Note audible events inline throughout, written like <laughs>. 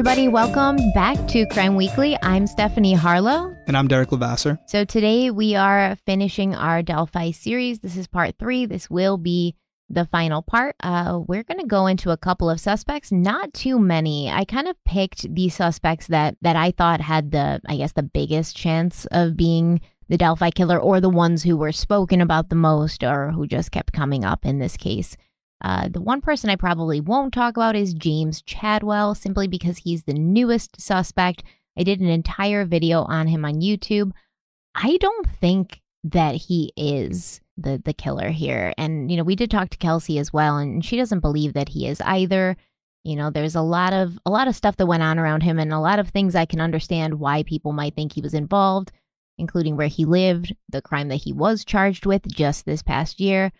everybody. Welcome back to Crime Weekly. I'm Stephanie Harlow. And I'm Derek Levasseur. So today we are finishing our Delphi series. This is part three. This will be the final part. Uh, we're going to go into a couple of suspects, not too many. I kind of picked the suspects that that I thought had the, I guess, the biggest chance of being the Delphi killer, or the ones who were spoken about the most, or who just kept coming up in this case. Uh, the one person I probably won't talk about is James Chadwell, simply because he's the newest suspect. I did an entire video on him on YouTube. I don't think that he is the the killer here. And you know, we did talk to Kelsi as well, and she doesn't believe that he is either. You know, there's a lot of a lot of stuff that went on around him, and a lot of things I can understand why people might think he was involved, including where he lived, the crime that he was charged with just this past year.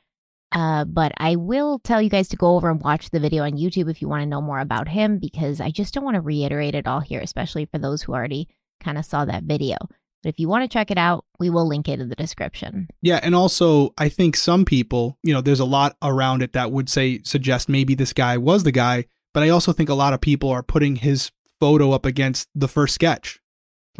Uh, but I will tell you guys to go over and watch the video on YouTube if you want to know more about him, because I just don't want to reiterate it all here, especially for those who already kind of saw that video. But if you want to check it out, we will link it in the description. Yeah, and also I think some people, you know, there's a lot around it that would say suggest maybe this guy was the guy, but I also think a lot of people are putting his photo up against the first sketch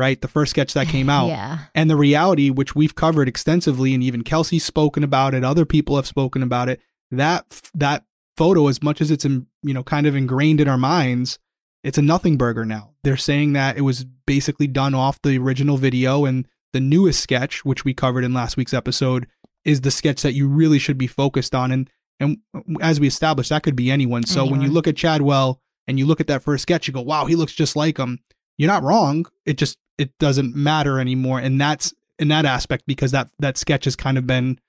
right? The first sketch that came <laughs> out. yeah. And the reality, which we've covered extensively, and even Kelsi's spoken about it, other people have spoken about it. That that photo, as much as it's in, you know kind of ingrained in our minds, it's a nothing burger now. They're saying that it was basically done off the original video, and the newest sketch, which we covered in last week's episode, is the sketch that you really should be focused on. And and as we established, that could be anyone. So anyone. when you look at Chadwell and you look at that first sketch, you go, "Wow, he looks just like him." You're not wrong. It just it doesn't matter anymore, and that's in that aspect because that that sketch has kind of been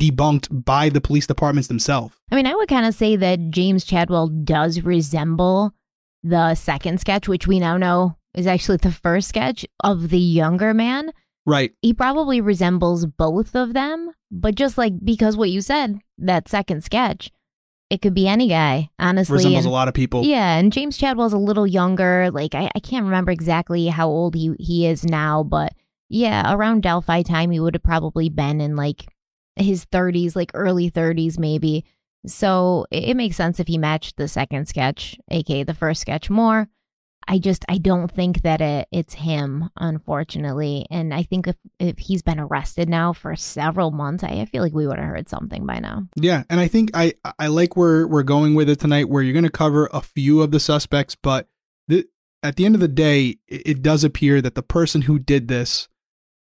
debunked by the police departments themselves. I mean, I would kind of say that James Chadwell does resemble the second sketch, which we now know is actually the first sketch of the younger man. Right. He probably resembles both of them, but just like because what you said, that second sketch, it could be any guy, honestly. Resembles and, a lot of people. Yeah, and James Chadwell's a little younger. Like I, I can't remember exactly how old he he is now, but yeah, around Delphi time he would have probably been in like his 30s, like early 30s maybe. So it, it makes sense if he matched the second sketch, aka the first sketch more. I just I don't think that it it's him, unfortunately. And I think if if he's been arrested now for several months, I, I feel like we would have heard something by now. Yeah, and I think I I like where we're going with it tonight, where you're going to cover a few of the suspects, but the, at the end of the day, it, it does appear that the person who did this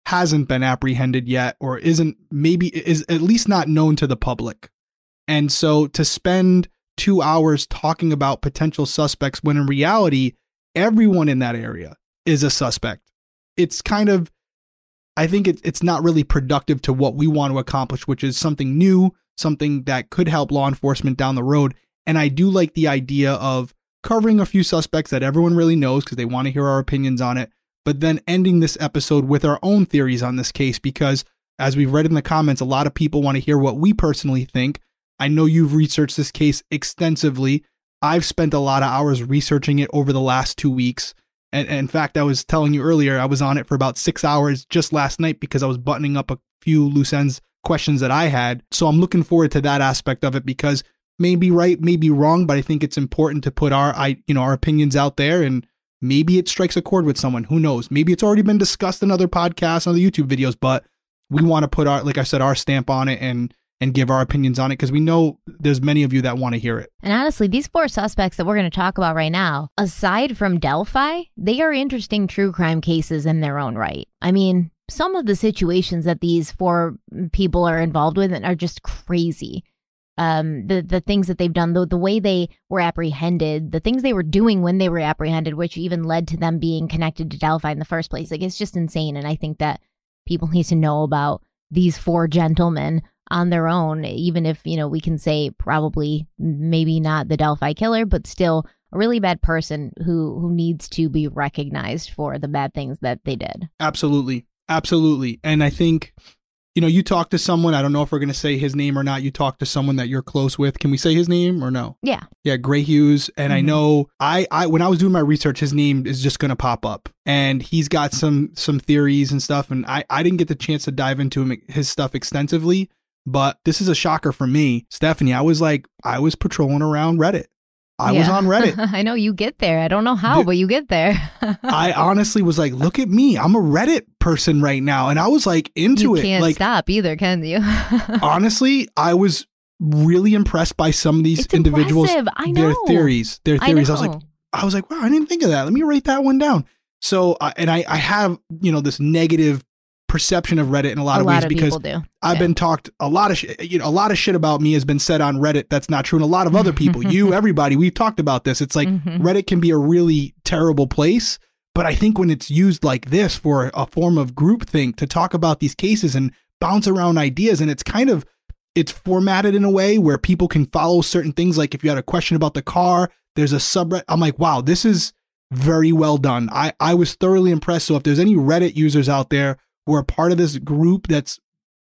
hasn't been apprehended yet, or isn't maybe is at least not known to the public. And so to spend two hours talking about potential suspects when in reality everyone in that area is a suspect. It's kind of, I think it, it's not really productive to what we want to accomplish, which is something new, something that could help law enforcement down the road. And I do like the idea of covering a few suspects that everyone really knows because they want to hear our opinions on it, but then ending this episode with our own theories on this case because, as we've read in the comments, a lot of people want to hear what we personally think. I know you've researched this case extensively. I've spent a lot of hours researching it over the last two weeks. And, and, in fact, I was telling you earlier, I was on it for about six hours just last night because I was buttoning up a few loose ends questions that I had. So I'm looking forward to that aspect of it because maybe right, maybe wrong, but I think it's important to put our, I, you know, our opinions out there and maybe it strikes a chord with someone. Who knows? Maybe it's already been discussed in other podcasts, other YouTube videos, but we want to put our, like I said, our stamp on it and and give our opinions on it because we know there's many of you that want to hear it. And honestly, these four suspects that we're going to talk about right now, aside from Delphi, they are interesting true crime cases in their own right. I mean, some of the situations that these four people are involved with are just crazy. Um, the the things that they've done, the the way they were apprehended, the things they were doing when they were apprehended, which even led to them being connected to Delphi in the first place. Like it's just insane, and I think that people need to know about these four gentlemen on their own, even if, you know, we can say probably maybe not the Delphi killer, but still a really bad person who who needs to be recognized for the bad things that they did. Absolutely. Absolutely. And I think you know, you talk to someone, I don't know if we're going to say his name or not. You talk to someone that you're close with. Can we say his name or no? Yeah. Yeah, Gray Hughes. And mm-hmm. I know I, I, when I was doing my research, his name is just going to pop up and he's got some, some theories and stuff. And I, I didn't get the chance to dive into him, his stuff extensively, but this is a shocker for me. Stephanie, I was like, I was patrolling around Reddit. I was on Reddit. <laughs> I know you get there. I don't know how, Dude. but you get there. <laughs> I honestly was like, look at me. I'm a Reddit person right now. And I was like into you it. can't like stop either, can you? <laughs> honestly, I was really impressed by some of these it's individuals. I their theories. Their theories. I, was like. I was like, wow, I didn't think of that. Let me write that one down. So, uh, and I, I have, you know, this negative perception of Reddit in a lot a of lot ways of because do. I've Yeah. been talked a lot of, sh- you know, a lot of shit about me has been said on Reddit. That's not true. And a lot of other people, you, <laughs> everybody, we've talked about this. It's like Mhm. Reddit can be a really terrible place. But I think when it's used like this for a form of groupthink to talk about these cases and bounce around ideas, and it's kind of it's formatted in a way where people can follow certain things. Like if you had a question about the car, there's a subreddit. I'm like, wow, this is very well done. I I was thoroughly impressed. So if there's any Reddit users out there who are part of this group that's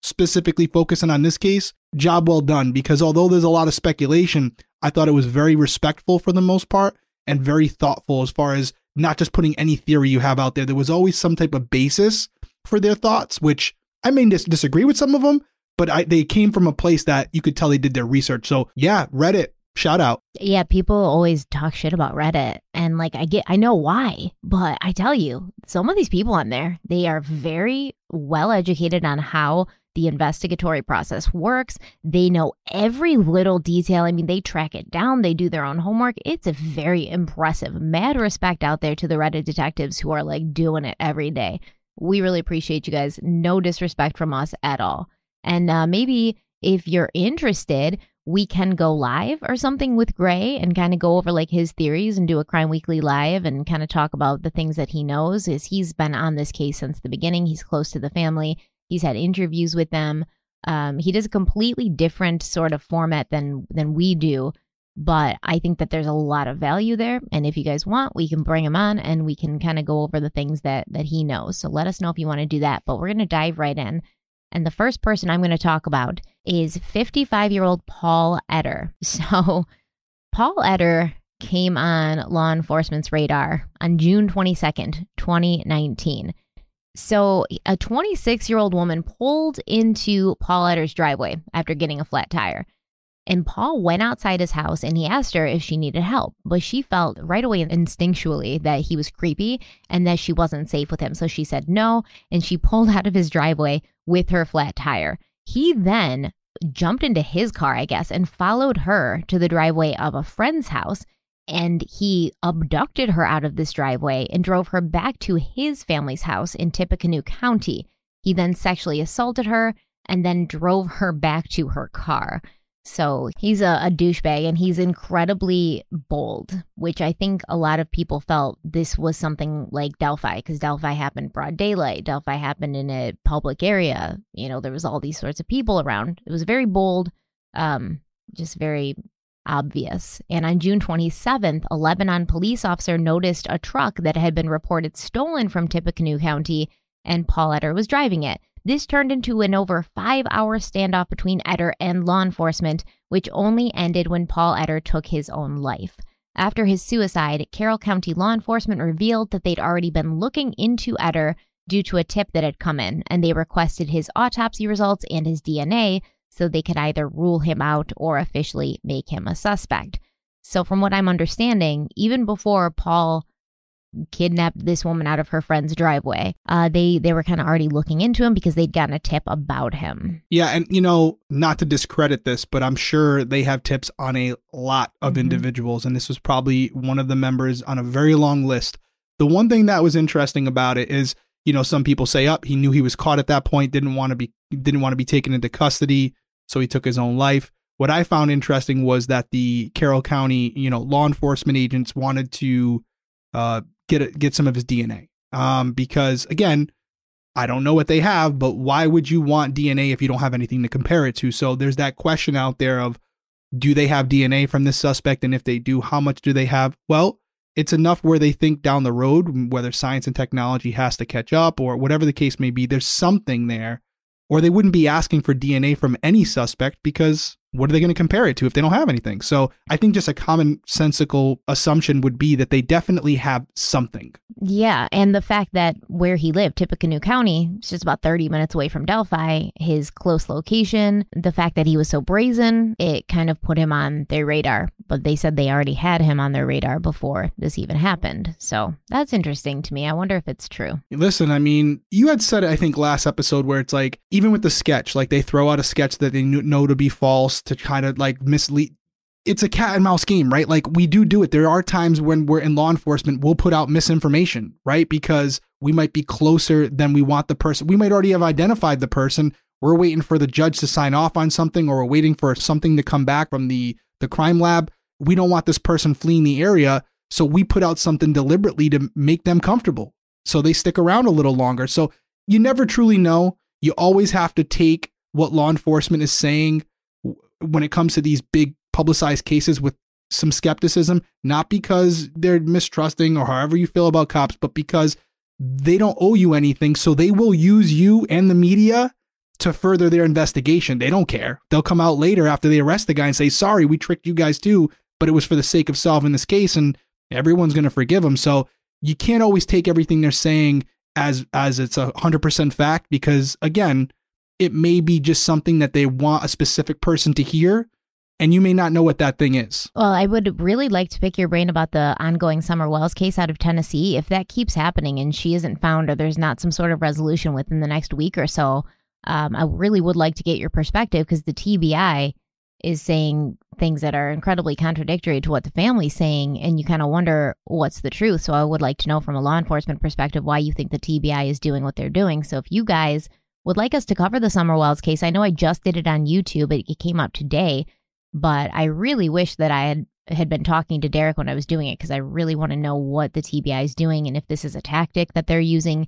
specifically focusing on this case, job well done. Because although there's a lot of speculation, I thought it was very respectful for the most part and very thoughtful as far as not just putting any theory you have out there. There was always some type of basis for their thoughts, which I may dis- disagree with some of them, but I, they came from a place that you could tell they did their research. So yeah, Reddit, shout out. Yeah, people always talk shit about Reddit and like I get I know why, but I tell you, some of these people on there, they are very well educated on how the investigatory process works. They know every little detail. I mean, they track it down, they do their own homework. It's a very impressive. Mad respect out there to the Reddit detectives who are like doing it every day. We really appreciate you guys. No disrespect from us at all. And uh, maybe if you're interested, we can go live or something with Gray and kind of go over like his theories and do a Crime Weekly live and kind of talk about the things that he knows. Is he's been on this case since the beginning. He's close to the family. He's had interviews with them. Um, he does a completely different sort of format than than we do, but I think that there's a lot of value there. And if you guys want, we can bring him on and we can kind of go over the things that that he knows. So let us know if you want to do that. But we're gonna dive right in. And the first person I'm going to talk about is 55 year old Paul Etter. <laughs> So, Paul Etter came on law enforcement's radar on June 22nd, 2019. So, a 26 year old woman pulled into Paul Etter's driveway after getting a flat tire. And Paul went outside his house and he asked her if she needed help. But she felt right away instinctually that he was creepy and that she wasn't safe with him. So she said no. And she pulled out of his driveway with her flat tire. He then jumped into his car, I guess, and followed her to the driveway of a friend's house. And he abducted her out of this driveway and drove her back to his family's house in Tippecanoe County. He then sexually assaulted her and then drove her back to her car. So he's a, a douchebag and he's incredibly bold, which I think a lot of people felt this was something like Delphi because Delphi happened broad daylight. Delphi happened in a public area. You know, there was all these sorts of people around. It was very bold, um, just very obvious. And on June 27th, a Lebanon police officer noticed a truck that had been reported stolen from Tippecanoe County and Paul Etter was driving it. This turned into an over five hour standoff between Etter and law enforcement, which only ended when Paul Etter took his own life. After his suicide, Carroll County law enforcement revealed that they'd already been looking into Etter due to a tip that had come in, and they requested his autopsy results and his DNA so they could either rule him out or officially make him a suspect. So, from what I'm understanding, even before Paul kidnapped this woman out of her friend's driveway. Uh, they they were kind of already looking into him because they'd gotten a tip about him. Yeah, and you know, not to discredit this, but I'm sure they have tips on a lot of Mhm. individuals, and this was probably one of the members on a very long list. The one thing that was interesting about it is, you know, some people say, "Up, he knew he was caught at that point, didn't want to be didn't want to be taken into custody, so he took his own life." What I found interesting was that the Carroll County, you know, law enforcement agents wanted to uh, get a, get some of his DNA, um, because again, I don't know what they have, but why would you want DNA if you don't have anything to compare it to? So there's that question out there of do they have DNA from this suspect? And if they do, how much do they have? Well, it's enough where they think down the road, whether science and technology has to catch up or whatever the case may be, there's something there. Or they wouldn't be asking for DNA from any suspect because what are they going to compare it to if they don't have anything? So I think just a commonsensical assumption would be that they definitely have something. Yeah, and the fact that where he lived, Tippecanoe County, it's just about 30 minutes away from Delphi, his close location, the fact that he was so brazen, it kind of put him on their radar. but they said they already had him on their radar before this even happened. So that's interesting to me. I wonder if it's true. Listen, I mean, you had said it, I think, last episode where it's like, even with the sketch, like they throw out a sketch that they know to be false to kind of like mislead. It's a cat and mouse game, right? Like we do do it. There are times when we're in law enforcement, we'll put out misinformation, right? Because we might be closer than we want the person. We might already have identified the person. We're waiting for the judge to sign off on something or we're waiting for something to come back from the the crime lab. We don't want this person fleeing the area. So we put out something deliberately to make them comfortable. So they stick around a little longer. So you never truly know. You always have to take what law enforcement is saying when it comes to these big publicized cases with some skepticism, not because they're mistrusting or however you feel about cops, but because they don't owe you anything. So they will use you and the media to further their investigation. They don't care. They'll come out later after they arrest the guy and say, sorry, we tricked you guys too, but it was for the sake of solving this case and everyone's going to forgive them. So you can't always take everything they're saying as as it's a 100% fact because again, it may be just something that they want a specific person to hear and you may not know what that thing is. Well, I would really like to pick your brain about the ongoing Summer Wells case out of Tennessee. If that keeps happening and she isn't found or there's not some sort of resolution within the next week or so, um, I really would like to get your perspective because the TBI is saying things that are incredibly contradictory to what the family's saying, and you kind of wonder what's the truth. So I would like to know from a law enforcement perspective why you think the TBI is doing what they're doing. So if you guys would like us to cover the Summer Wells case, I know I just did it on YouTube. It, it came out today, but I really wish that I had had been talking to Derek when I was doing it because I really want to know what the TBI is doing and if this is a tactic that they're using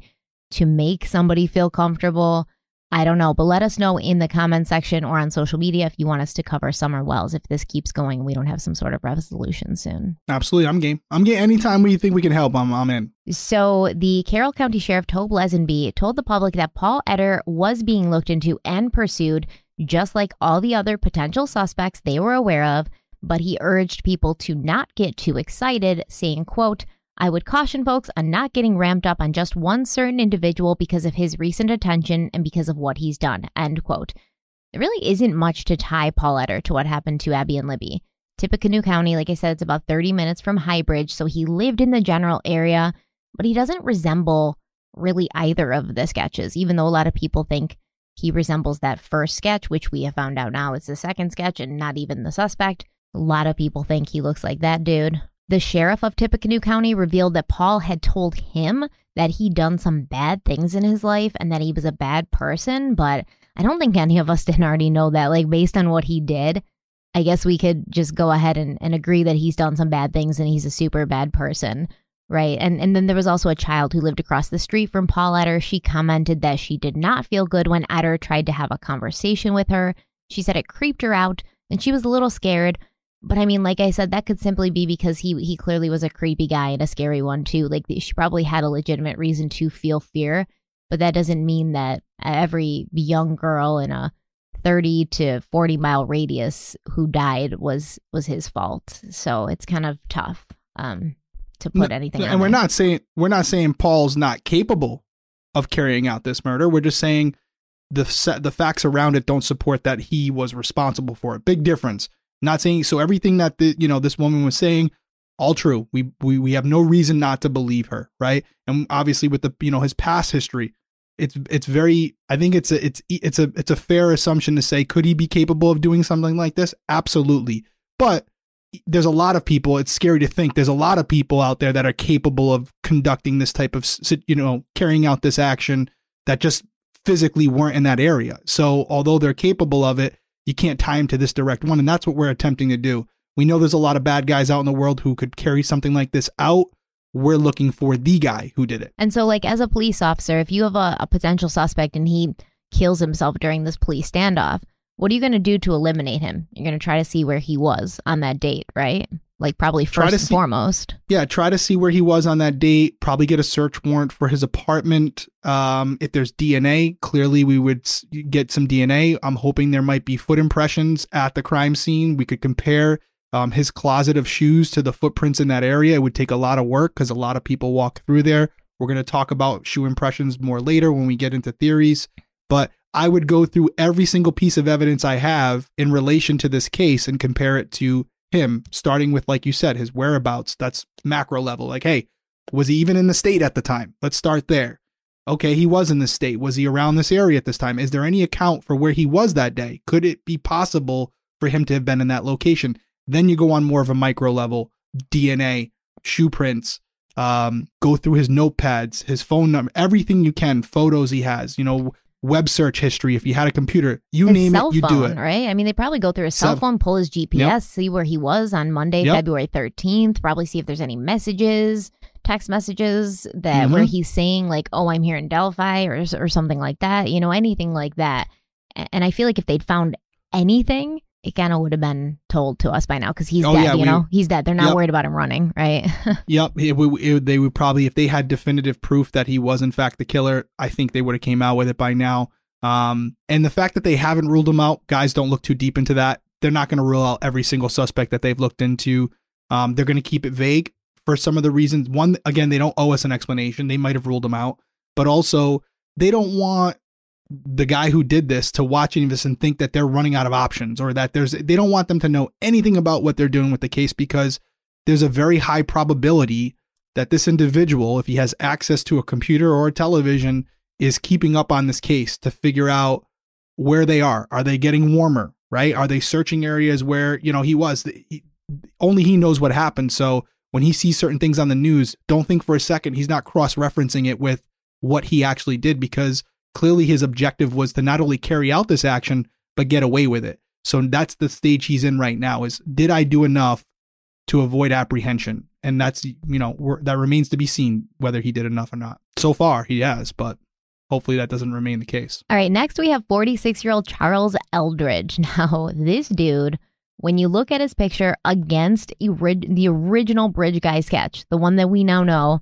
to make somebody feel comfortable I don't know, but let us know in the comment section or on social media if you want us to cover Summer Wells if this keeps going and we don't have some sort of resolution soon. Absolutely. I'm game. I'm game. Anytime we think we can help, I'm, I'm in. So, the Carroll County Sheriff Tobe Leazenby told the public that Paul Etter was being looked into and pursued, just like all the other potential suspects they were aware of, but he urged people to not get too excited, saying, quote, I would caution folks on not getting ramped up on just one certain individual because of his recent attention and because of what he's done. End quote. There really isn't much to tie Paul Etter to what happened to Abby and Libby. Tippecanoe County, like I said, it's about 30 minutes from Highbridge, so he lived in the general area, but he doesn't resemble really either of the sketches, even though a lot of people think he resembles that first sketch, which we have found out now is the second sketch and not even the suspect. A lot of people think he looks like that dude. The sheriff of Tippecanoe County revealed that Paul had told him that he'd done some bad things in his life and that he was a bad person, but I don't think any of us <laughs> didn't already know that. Like, based on what he did, I guess we could just go ahead and, and agree that he's done some bad things and he's a super bad person, right? And and then there was also a child who lived across the street from Paul Etter. She commented that she did not feel good when Etter tried to have a conversation with her. She said it creeped her out and she was a little scared, but I mean, like I said, that could simply be because he he clearly was a creepy guy and a scary one too. Like she probably had a legitimate reason to feel fear, but that doesn't mean that every young girl in a 30 to 40 mile radius who died was was his fault. So it's kind of tough um to put no, anything And we're there. not saying we're not saying Paul's not capable of carrying out this murder. We're just saying the the facts around it don't support that he was responsible for it. Big difference. Not saying so everything that the you know this woman was saying all true. We we we have no reason not to believe her, right? And obviously with the you know his past history, it's it's very I think it's a it's it's a it's a fair assumption to say could he be capable of doing something like this? Absolutely. But there's a lot of people it's scary to think there's a lot of people out there that are capable of conducting this type of you know carrying out this action that just physically weren't in that area. So although they're capable of it, you can't tie him to this direct one. And that's what we're attempting to do. We know there's a lot of bad guys out in the world who could carry something like this out. We're looking for the guy who did it. And so, like, as a police officer, if you have a, a potential suspect and he kills himself during this police standoff, what are you going to do to eliminate him? You're going to try to see where he was on that date, right? Like probably first and see, foremost. Yeah, try to see where he was on that date. Probably get a search warrant for his apartment. Um, if there's DNA, clearly we would get some DNA. I'm hoping there might be foot impressions at the crime scene. We could compare um, his closet of shoes to the footprints in that area. It would take a lot of work because a lot of people walk through there. We're going to talk about shoe impressions more later when we get into theories. But I would go through every single piece of evidence I have in relation to this case and compare it to him, starting with, like you said, his whereabouts. That's macro level. Like, hey, was he even in the state at the time? Let's start there. Okay, he was in the state. Was he around this area at this time? Is there any account for where he was that day? Could it be possible for him to have been in that location? Then you go on more of a micro level DNA, shoe prints, um, go through his notepads, his phone number, everything you can, photos he has, you know, web search history. If you had a computer, you his name it, you phone, do it. right? I mean, they probably go through his cell phone, pull his GPS, Yep. see where he was on Monday, Yep. February 13th, probably see if there's any messages, text messages that Mhm. where he's saying like, "Oh, I'm here in Delphi" or or something like that, you know, anything like that. And I feel like if they'd found anything, it kind of would have been told to us by now because he's Oh, dead, yeah, you we- know? He's dead. They're not Yep. worried about him running, right? <laughs> Yep, it, would- it, they would probably, if they had definitive proof that he was in fact the killer, I think they would have came out with it by now. Um, and the fact that they haven't ruled him out, guys, don't look too deep into that. They're not going to rule out every single suspect that they've looked into. Um, they're going to keep it vague for some of the reasons. One, again, they don't owe us an explanation. They might have ruled him out, but also they don't want the guy who did this to watch any of this and think that they're running out of options or that there's they don't want them to know anything about what they're doing with the case because there's a very high probability that this individual if he has access to a computer or a television is keeping up on this case to figure out where they are. Are they getting warmer right? Are they searching areas where you know he was? He, only he knows what happened. So when he sees certain things on the news don't think for a second he's not cross referencing it with what he actually did because clearly his objective was to not only carry out this action but get away with it. So that's the stage he's in right now is did i do enough to avoid apprehension? And that's you know that remains to be seen whether he did enough or not. So far he has but hopefully that doesn't remain the case. All right, next we have 46 year old Charles Eldridge. <laughs> Now, this dude, when you look at his picture against the original Bridge Guy sketch, the one that we now know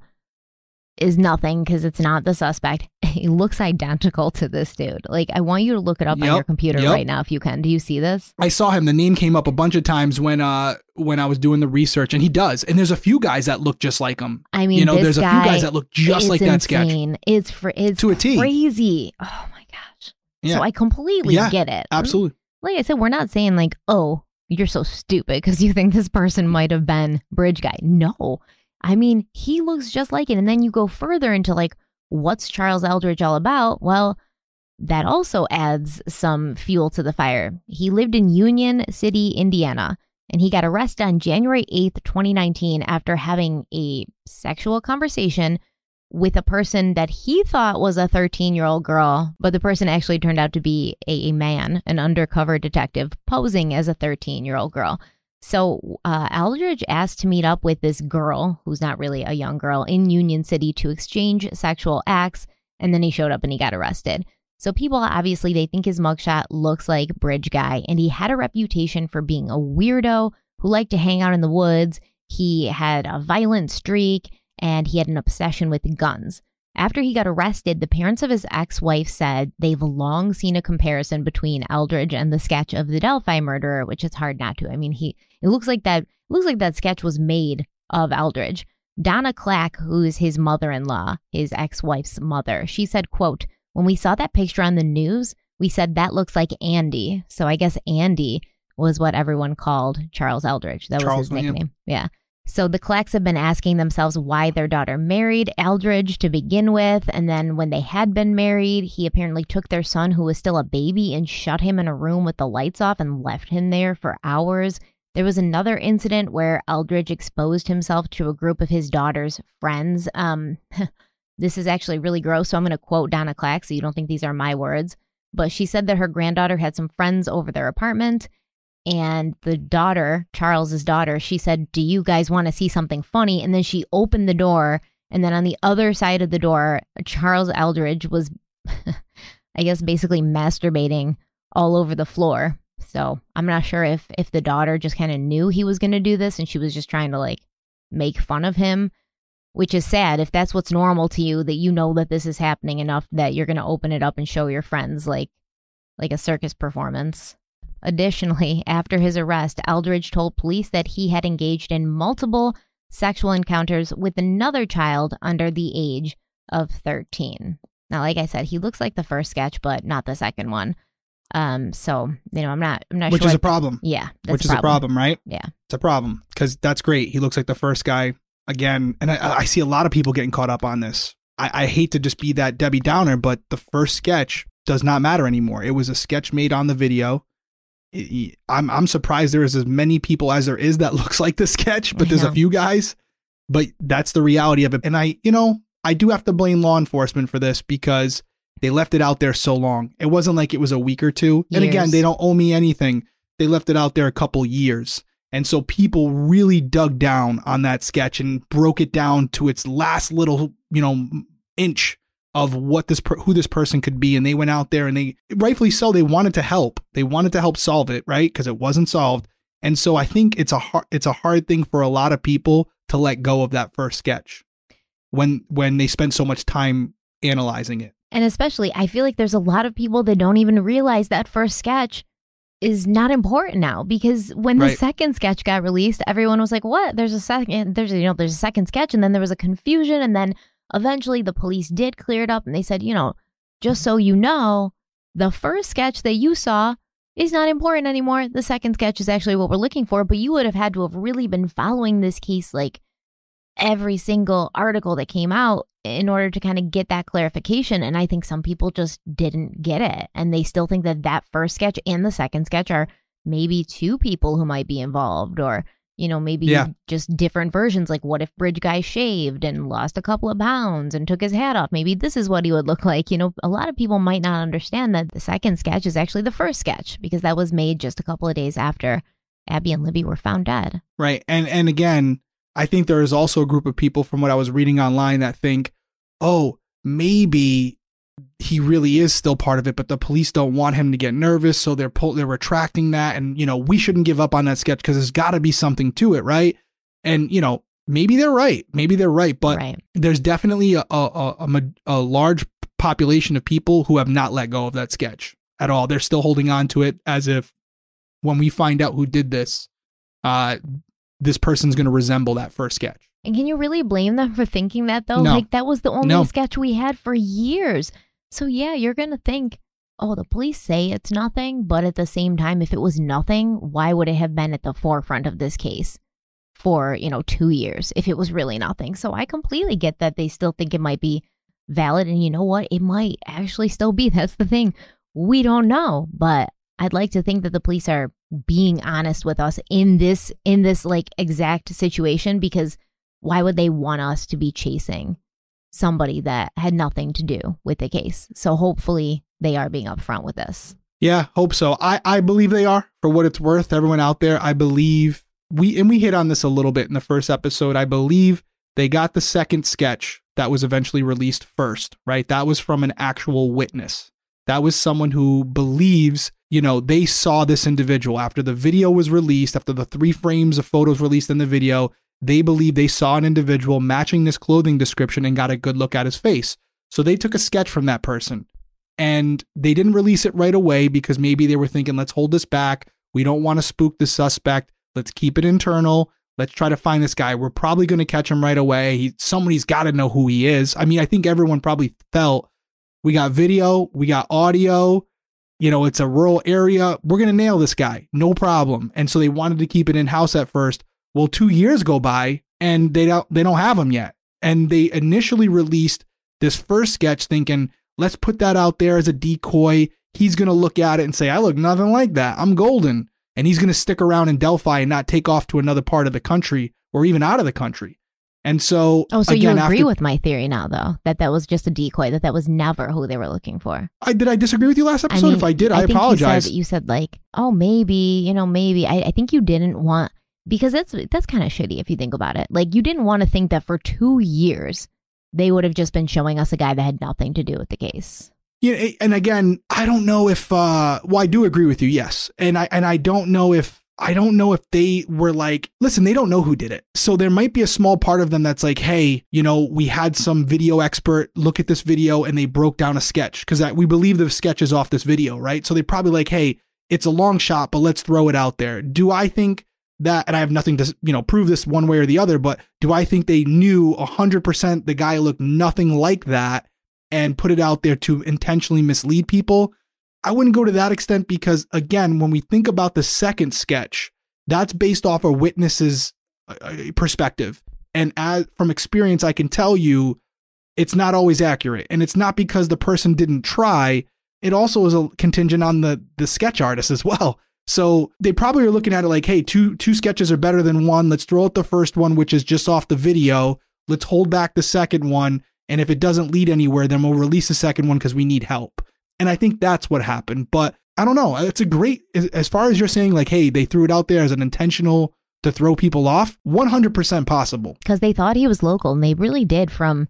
is nothing because it's not the suspect, <laughs> he looks identical to this dude. Like, I want you to look it up on your computer yep. right now if you can. Do you see this? I saw him. The name came up a bunch of times when uh when I was doing the research, and he does. And there's a few guys that look just like him. I mean, you know, there's a few guys that look just like that sketch insane. It's fr- it's to a T. crazy. Oh my gosh. Yeah, So I completely Yeah, get it. absolutely. like I said, we're not saying like, oh, you're so stupid because you think this person might have been Bridge Guy. No. I mean, he looks just like it. And then you go further into like, what's Charles Eldridge all about? Well, that also adds some fuel to the fire. He lived in Union City, Indiana, and he got arrested on January 8th, 2019, after having a sexual conversation with a person that he thought was a 13 year old girl, but the person actually turned out to be a, man, an undercover detective posing as a 13 year old girl. So uh, Eldridge asked to meet up with this girl, who's not really a young girl, in Union City to exchange sexual acts, and then he showed up and he got arrested. So people obviously they think his mugshot looks like Bridge Guy, and he had a reputation for being a weirdo who liked to hang out in the woods. He had a violent streak, and he had an obsession with guns. After he got arrested, the parents of his ex wife said they've long seen a comparison between Eldridge and the sketch of the Delphi murderer, which is hard not to. I mean, he it looks like that looks like that sketch was made of Eldridge. Donna Clack, who is his mother-in-law, his ex-wife's mother, she said, quote, when we saw that picture on the news, we said that looks like Andy. So I guess Andy was what everyone called Charles Eldridge. That Charles, was his nickname. Yeah. So the Clacks have been asking themselves why their daughter married Eldridge to begin with. And then when they had been married, he apparently took their son, who was still a baby, and shut him in a room with the lights off and left him there for hours. There was another incident where Eldridge exposed himself to a group of his daughter's friends. Um, <laughs> this is actually really gross, so I'm going to quote Donna Clack so you don't think these are my words. But she said that her granddaughter had some friends over their apartment and the daughter, Charles's daughter, she said, "Do you guys want to see something funny?" And then she opened the door, and then on the other side of the door, Charles Eldridge was, <laughs> I guess, basically masturbating all over the floor. So I'm not sure if if the daughter just kind of knew he was going to do this, and she was just trying to like make fun of him, which is sad. If that's what's normal to you, that you know that this is happening enough that you're going to open it up and show your friends like like a circus performance. Additionally, after his arrest, Eldridge told police that he had engaged in multiple sexual encounters with another child under the age of 13. Now, like I said, he looks like the first sketch, but not the second one. Um, so you know, I'm not, I'm not which sure. Which is a problem. yeah, that's which is a problem, right? Yeah. It's a problem because that's great. He looks like the first guy again, and I, I see a lot of people getting caught up on this. I, I hate to just be that Debbie Downer, but the first sketch does not matter anymore. It was a sketch made on the video. I'm I'm surprised there is as many people as there is that <laughs> looks like the sketch, but there's a few guys. But that's the reality of it. And I, you know, I do have to blame law enforcement for this because they left it out there so long. It wasn't like it was a week or two. And again, they don't owe me anything. They left it out there a couple years. And so people really dug down on that sketch and broke it down to its last little, you know, inch of what this per- who this person could be and they went out there and they rightfully so they wanted to help. They wanted to help solve it, right? Because it wasn't solved. And so I think it's a hard it's a hard thing for a lot of people to let go of that first sketch when when they spend so much time analyzing it. And especially, I feel like there's a lot of people that don't even realize that first sketch is not important now because when the Right. second sketch got released, everyone was like, "What? There's a second. There's you know, there's a second sketch," and then there was a confusion, and then eventually the police did clear it up, and they said, you know, just so you know, the first sketch that you saw is not important anymore. The second sketch is actually what we're looking for, but you would have had to have really been following this case like every single article that came out in order to kind of get that clarification. And I think some people just didn't get it. And they still think that that first sketch and the second sketch are maybe two people who might be involved or, you know, maybe Yeah. just different versions. Like, what if Bridge Guy shaved and lost a couple of pounds and took his hat off? Maybe this is what he would <laughs> look like. You know, a lot of people might not understand that the second sketch is actually the first sketch because that was made just a couple of days after Abby and Libby were found dead. Right. And and again, I think there is also a group of people from what I was reading online that think, "Oh, maybe he really is still part of it, but the police don't want him to get nervous, so they're pull- they're retracting that and you know, we shouldn't give up on that sketch because there's got to be something to it, right?" And you know, maybe they're right. Maybe they're right, but right. there's definitely a a, a, a, large population of people who have not let go of that sketch at all. They're still holding on to it as if when we find out who did this, uh, this person's going to resemble that first sketch. And can you really blame them for thinking that though? No. Like that was the only No. sketch we had for years. So yeah, you're gonna think, oh, the police say it's nothing, but at the same time, if it was nothing, why would it have been at the forefront of this case for, you know, two years if it was really nothing? So I completely get that they still think it might be valid. And you know what? It might actually still be. <laughs> That's the thing. We don't know. But I'd like to think that the police are being honest with us in this in this like exact situation because why would they want us to be chasing somebody that had nothing to do with the case? So hopefully they are being upfront with this. Yeah, hope so. I I believe they are for what it's worth. Everyone out there, I believe we and we hit on this a little bit in the first episode. I believe they got the second sketch that was eventually released first, right? That was from an actual witness. That was someone who believes, you know, they saw this individual after the video was released, after the three frames of photos released in the video. They believe they saw an individual matching this clothing description and got a good look at his face. So they took a sketch from that person and they didn't release it right away because maybe they were thinking, let's hold this back. We don't want to spook the suspect. Let's keep it internal. Let's try to find this guy. We're probably going to catch him right away. He, somebody's got to know who he is. I mean, I think everyone probably felt we got video, we got audio. You know, it's a rural area. We're going to nail this guy. No problem. And so they wanted to keep it in house at first. Well, two years go by and they don't they don't have him yet. And they initially released this first sketch thinking, let's put that out there as a decoy. He's going to look at it and say, I look nothing like that. I'm golden. And he's going to stick around in Delphi and not take off to another part of the country or even out of the country. And so, Oh, so again, you agree after, with my theory now, though, that that was just a decoy, that that was never who they were looking for. I, did I disagree with you last episode? if I did, I, think apologize. You said, you said like, oh, maybe, you know, maybe. I, I think you didn't want because that's that's kind of shitty if you think about it. Like, you didn't want to think that for two years they would have just been showing us a guy that had nothing to do with the case. Yeah, and again, I don't know if uh well I do agree with you, yes. And I and I don't know if I don't know if they were like, listen, they don't know who did it. So there might be a small part of them that's like, hey, you know, we had some video expert look at this video and they broke down a sketch because we believe the sketch is off this video, right? So they probably like, hey, it's a long shot, but let's throw it out there. Do I think that, and I have nothing to, you know, prove this one way or the other, but do I think they knew 100% the guy looked nothing like that and put it out there to intentionally mislead people? I wouldn't go to that extent because, again, when we think about the second sketch, that's based off a witness's uh, uh, perspective. And as from experience, I can tell you it's not always accurate. And it's not because the person didn't try. It also is a contingent on the the sketch artist as well. So they probably are looking at it like, hey, two two sketches are better than one. Let's throw out the first one, which is just off the video. Let's hold back the second one. And if it doesn't lead anywhere, then we'll release the second one because we need help. And I think that's what happened. But I don't know. It's a great, as far as you're saying, like, hey, they threw it out there as an intentional to throw people off, 100% possible. Because they thought he was local and they really did from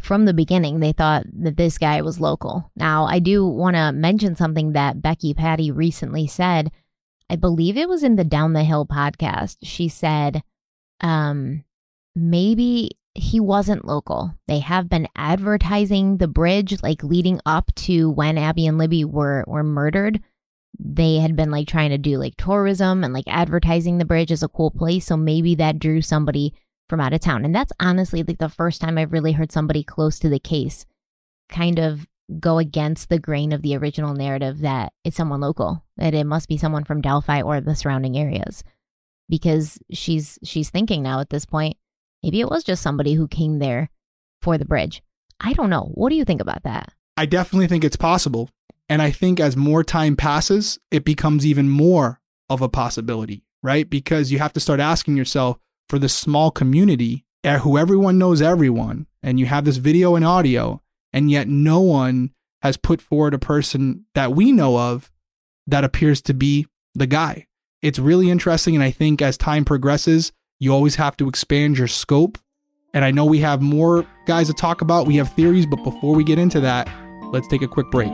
from the beginning they thought that this guy was local. Now, I do want to mention something that Becky Patty recently said. I believe it was in the Down the Hill podcast. She said um maybe he wasn't local. They have been advertising the bridge like leading up to when Abby and Libby were were murdered. They had been like trying to do like tourism and like advertising the bridge as a cool place, so maybe that drew somebody from out of town. And that's honestly like the first time I've really heard somebody close to the case kind of go against the grain of the original narrative that it's someone local, that it must be someone from Delphi or the surrounding areas. Because she's she's thinking now at this point, Maybe it was just somebody who came there for the bridge. I don't know. What do you think about that? I definitely think it's possible. And I think as more time passes, it becomes even more of a possibility, right? Because you have to start asking yourself for this small community eh, who everyone knows everyone, and you have this video and audio, and yet no one has put forward a person that we know of that appears to be the guy. It's really interesting. And I think as time progresses, you always have to expand your scope. And I know we have more guys to talk about, we have theories, but before we get into that, let's take a quick break.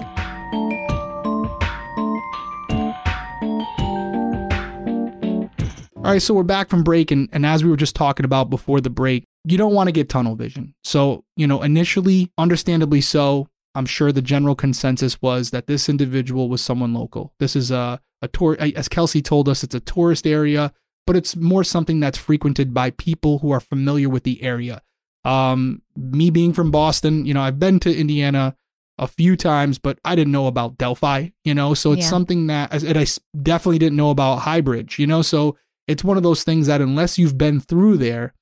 All right, so we're back from break, and, and as we were just talking about before the break, you don't want to get tunnel vision. So, you know, initially, understandably so, I'm sure the general consensus was that this individual was someone local. This is a, a tour, as Kelsi told us, it's a tourist area but it's more something that's frequented by people who are familiar with the area. Um, me being from Boston, you know, I've been to Indiana a few times, but I didn't know about Delphi, you know, so it's yeah. something that, and I definitely didn't know about Highbridge, you know, so it's one of those things that unless you've been through there,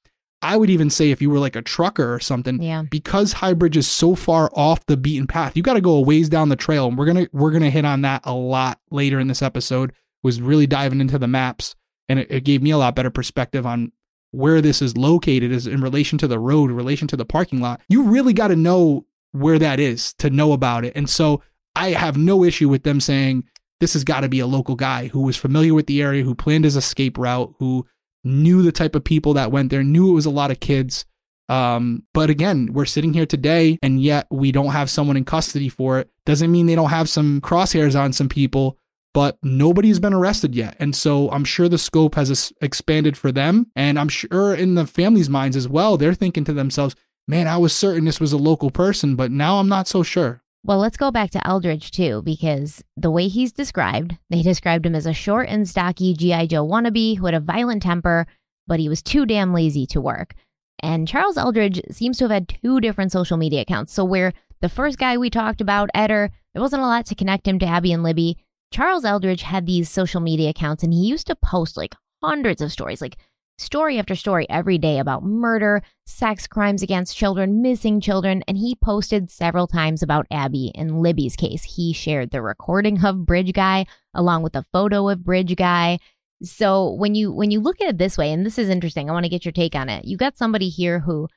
I would even say if you were like a trucker or something, yeah. because Highbridge is so far off the beaten path, you got to go a ways down the trail, and we're gonna we're gonna hit on that a lot later in this episode. Was really diving into the maps and it, it gave me a lot better perspective on where this is located is in relation to the road, in relation to the parking lot. You really got to know where that is to know about it. And so I have no issue with them saying this has got to be a local guy who was familiar with the area, who planned his escape route, who knew the type of people that went there, knew it was a lot of kids. Um, but again, we're sitting here today and yet we don't have someone in custody for it. Doesn't mean they don't have some crosshairs on some people, but nobody's been arrested yet. And so I'm sure the scope has expanded for them. And I'm sure in the family's minds as well, they're thinking to themselves, man, I was certain this was a local person, but now I'm not so sure. Well, let's go back to Eldridge too, because the way he's described, they described him as a short and stocky G.I. Joe wannabe who had a violent temper, but he was too damn lazy to work. And Charles Eldridge seems to have had two different social media accounts. So, where the first guy we talked about, Etter, there wasn't a lot to connect him to Abby and Libby. Charles Eldridge had these social media accounts and he used to post like hundreds of stories, like story after story every day about murder, sex crimes against children, missing children, and he posted several times about Abby and Libby's case. He shared the recording of Bridge Guy along with a photo of Bridge Guy. So when you when you look at it this way, and this is interesting, I want to get your take on it. You got somebody here who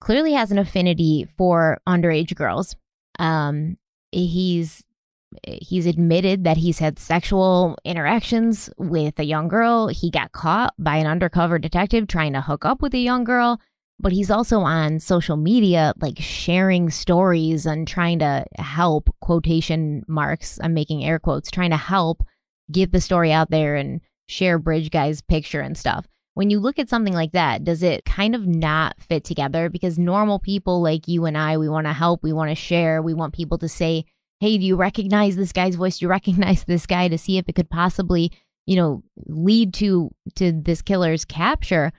clearly has an affinity for underage girls. Um, he's he's admitted that he's had sexual interactions with a young girl. He got caught by an undercover detective trying to hook up with a young girl, but he's also on social media, like sharing stories and trying to help quotation marks. I'm making air quotes, trying to help get the story out there and share Bridge Guy's picture and stuff. When you look at something like that, does it kind of not fit together? Because normal people like you and I, we want to help, we want to share, we want people to say, hey, do you recognize this guy's voice? Do you recognize <laughs> this guy to see if it could possibly, you know, lead to to this killer's capture?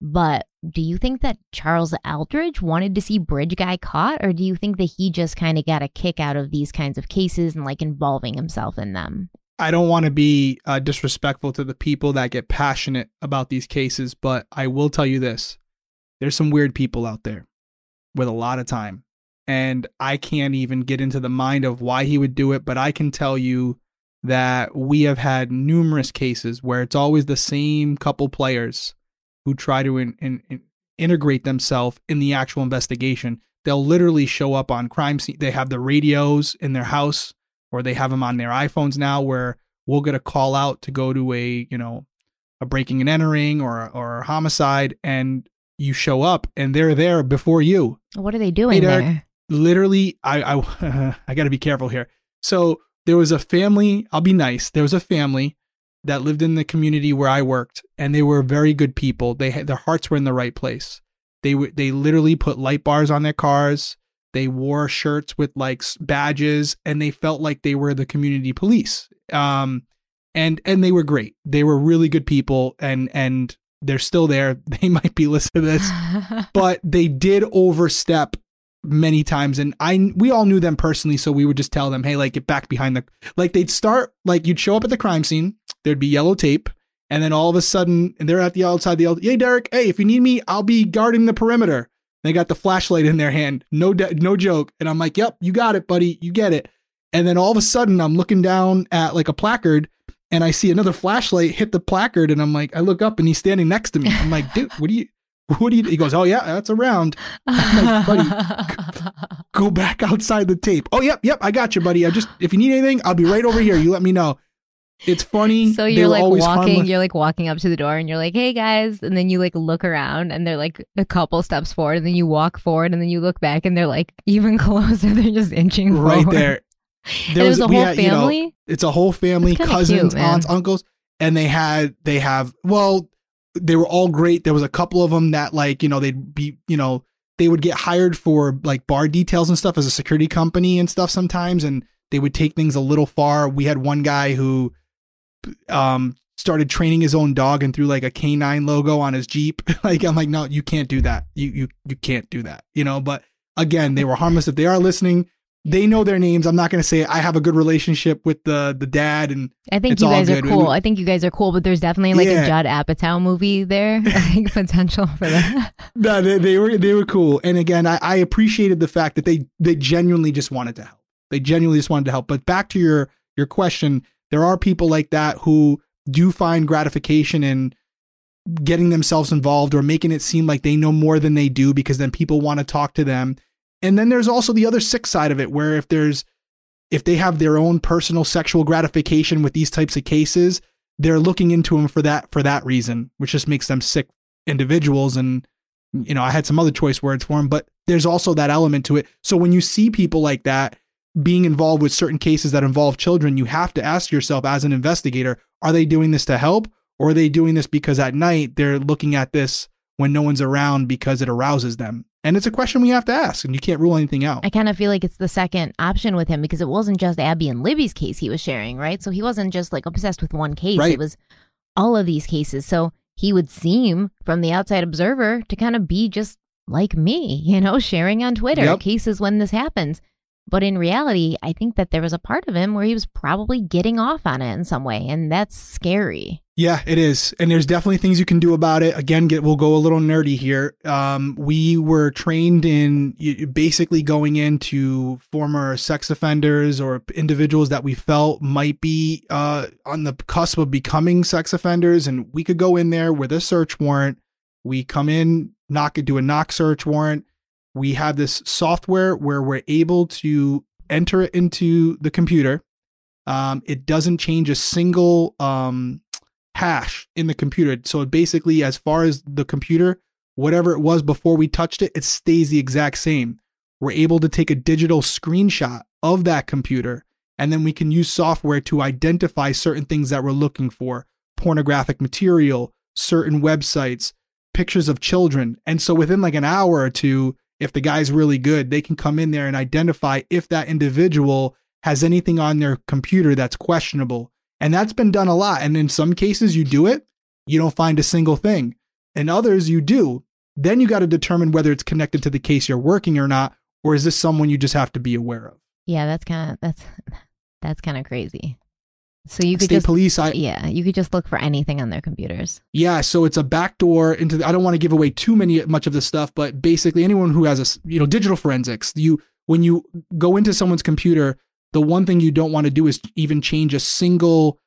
But do you think that Charles Eldridge wanted to see Bridge Guy caught, or do you think that he just kind of got a kick out of these kinds of cases and like involving himself in them? I don't want to be uh, disrespectful to the people that get passionate about these cases, but I will tell you this there's some weird people out there with a lot of time. And I can't even get into the mind of why he would do it, but I can tell you that we have had numerous cases where it's always the same couple players who try to in, in, in integrate themselves in the actual investigation. They'll literally show up on crime scene. They have the radios in their house or they have them on their iPhones now where we'll get a call out to go to a, you know, a breaking and entering or or a homicide and you show up and they're there before you. What are they doing hey, there? Literally I I <laughs> I got to be careful here. So there was a family, I'll be nice. There was a family that lived in the community where I worked and they were very good people. They had their hearts were in the right place. They were they literally put light bars on their cars. They wore shirts with like badges and they felt like they were the community police. Um, and and they were great. They were really good people and and they're still there. <laughs> They might be listening to this, <laughs> but they did overstep many times and I we all knew them personally so we would just tell them hey like get back behind the like they'd start like you'd show up at the crime scene there'd be yellow tape and then all of a sudden and they're at the outside the hey Derek hey if you need me I'll be guarding the perimeter they got the flashlight in their hand. No, de- no joke. And I'm like, yep, you got it, buddy. You get it. And then all of a sudden, I'm looking down at like a placard and I see another flashlight hit the placard. And I'm like, I look up and he's standing next to me. I'm like, dude, what do you, what do you, he goes, oh yeah, that's around. Like, buddy, <laughs> go back outside the tape. Oh, yep, yep, I got you, buddy. I just, if you need anything, I'll be right over here. You let me know. It's funny. So you're like walking, harmless. you're like walking up to the door and you're like, hey guys. And then you like look around and they're like a couple steps forward. And then you walk forward and then you look back and they're like even <laughs> closer. They're just inching right forward. there. <laughs> There was, was, a whole had, family. You know, it's a whole family, cousins, cute, aunts, uncles. And they had, they have, well, they were all great. There was a couple of them that like, you know, they'd be, you know, they would get hired for like bar details and stuff as a security company and stuff sometimes. And they would take things a little far. We had one guy who, um started training his own dog and threw like a canine logo on his Jeep. <laughs> like I'm like, no, you can't do that. You you you can't do that. You know, but again, they were harmless. If they are listening, they know their names. I'm not going to say I have a good relationship with the the dad, and I think you guys are cool. I think you guys are cool, but there's definitely like yeah. a Judd Apatow movie there. <laughs> I think potential for that. no, they, they, were they were cool, and again, I, I appreciated the fact that they they genuinely just wanted to help. They genuinely just wanted to help. But back to your your question, there are people like that who do find gratification in getting themselves involved or making it seem like they know more than they do because then people want to talk to them. And then there's also the other sick side of it where if there's if they have their own personal sexual gratification with these types of cases, they're looking into them for that for that reason, which just makes them sick individuals and you know, I had some other choice words for them, but there's also that element to it. So when you see people like that, being involved with certain cases that involve children, you have to ask yourself as an investigator, are they doing this to help? Or are they doing this because at night they're looking at this when no one's around because it arouses them? And it's a question we have to ask, and you can't rule anything out. I kind of feel like it's the second option with him because it wasn't just Abby and Libby's case he was sharing, right? So he wasn't just like obsessed with one case, right. it was all of these cases. So he would seem, from the outside observer, to kind of be just like me, you know, sharing on Twitter yep. cases when this happens. But in reality, I think that there was a part of him where he was probably getting off on it in some way, and that's scary. Yeah, it is, and there's definitely things you can do about it. Again, get we'll go a little nerdy here. Um, we were trained in basically going into former sex offenders or individuals that we felt might be uh, on the cusp of becoming sex offenders, and we could go in there with a search warrant. We come in, knock, do a knock search warrant we have this software where we're able to enter it into the computer. Um, it doesn't change a single um, hash in the computer. So basically, as far as the computer, whatever it was before we touched it, it stays the exact same. We're able to take a digital screenshot of that computer, and then we can use software to identify certain things that we're looking for pornographic material, certain websites, pictures of children. And so within like an hour or two, if the guy's really good, they can come in there and identify if that individual has anything on their computer that's questionable. And that's been done a lot. And in some cases, you do it, you don't find a single thing. In others, you do. Then you got to determine whether it's connected to the case you're working or not, or is this someone you just have to be aware of? Yeah, that's kind of that's that's kind of crazy. So you could State just police, I yeah, you could just look for anything on their computers. yeah. So it's a backdoor into. The, I don't want to give away too many much of the stuff, but basically, anyone who has a you know digital forensics, you when you go into someone's computer, the one thing you don't want to do is even change a single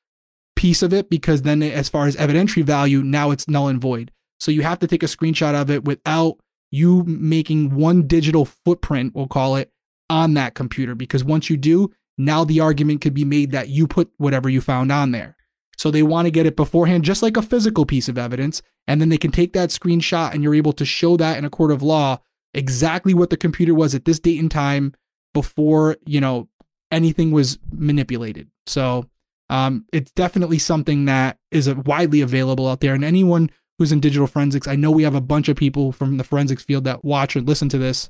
piece of it because then, as far as evidentiary value, now it's null and void. So you have to take a screenshot of it without you making one digital footprint, we'll call it, on that computer. Because once you do, now the argument could be made that you put whatever you found on there. So they want to get it beforehand, just like a physical piece of evidence. And then they can take that screenshot and you're able to show that in a court of law exactly what the computer was at this date and time before, you know, anything was manipulated. So um, it's definitely something that is widely available out there. And anyone who's in digital forensics, I know we have a bunch of people from the forensics field that watch and listen to this.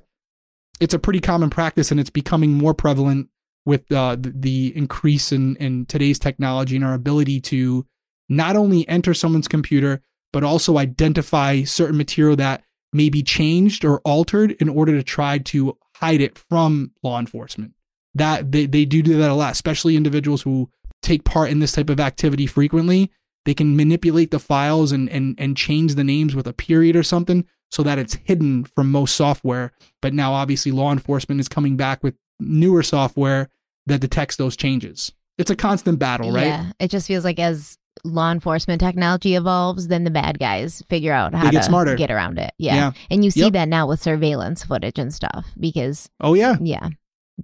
It's a pretty common practice and it's becoming more prevalent with uh, the, the increase in, in today's technology and our ability to not only enter someone's computer, but also identify certain material that may be changed or altered in order to try to hide it from law enforcement. That they, they do do that a lot, especially individuals who take part in this type of activity frequently. They can manipulate the files and, and, and change the names with a period or something so that it's hidden from most software. But now, obviously, law enforcement is coming back with newer software that detects those changes. It's a constant battle, right? Yeah, it just feels like as law enforcement technology evolves, then the bad guys figure out how They get to smarter. get around it. Yeah. Yeah. And you see Yep. that now with surveillance footage and stuff because Oh yeah. yeah.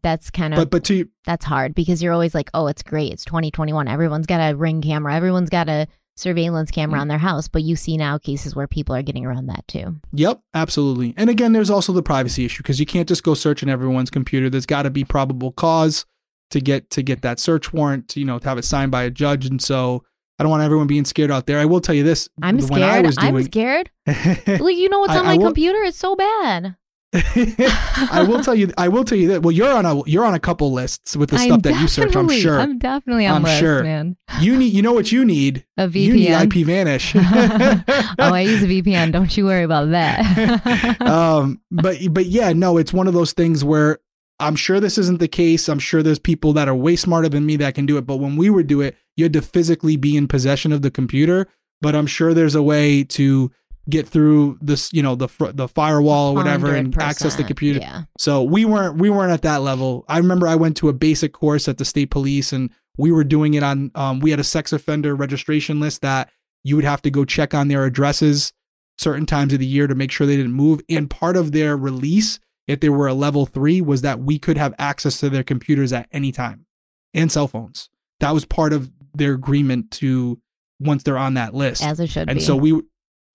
That's kind of But but to that's hard because you're always like, "Oh, it's great. It's 2021. Everyone's got a ring camera. Everyone's got a surveillance camera Mm. on their house." But you see now cases where people are getting around that too. Yep, absolutely. And again, there's also the privacy issue because you can't just go searching everyone's computer. There's got to be probable cause to get to get that search warrant, to, you know, to have it signed by a judge. And so I don't want everyone being scared out there. I will tell you this: I'm scared. was I'm scared. <laughs> Well, you know what's I- on my will- computer? It's so bad. I will tell you. I will tell you that. Well, you're on a you're on a couple lists with the I'm stuff that you search. I'm sure. I'm definitely on I'm list, sure. man. you need. You know what you need. A You need VPN. IPVanish. <laughs> oh, I use a VPN. Don't you worry about that. <laughs> um, but but yeah, no, it's one of those things where I'm sure this isn't the case. I'm sure there's people that are way smarter than me that can do it. But when we would do it, you had to physically be in possession of the computer. But I'm sure there's a way to get through this, you know, the fr- the firewall or whatever, and access the computer. Yeah. So we weren't we weren't at that level. I remember I went to a basic course at the state police, and we were doing it on. Um, we had a sex offender registration list that you would have to go check on their addresses certain times of the year to make sure they didn't move. And part of their release, if they were a level three, was that we could have access to their computers at any time and cell phones. That was part of their agreement to once they're on that list As it should and be. so we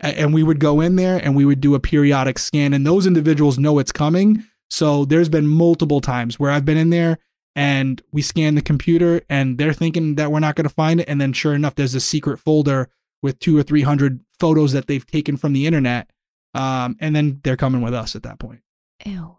and we would go in there and we would do a periodic scan and those individuals know it's coming so there's been multiple times where i've been in there and we scan the computer and they're thinking that we're not going to find it and then sure enough there's a secret folder with two or three hundred photos that they've taken from the internet um, and then they're coming with us at that point Ew.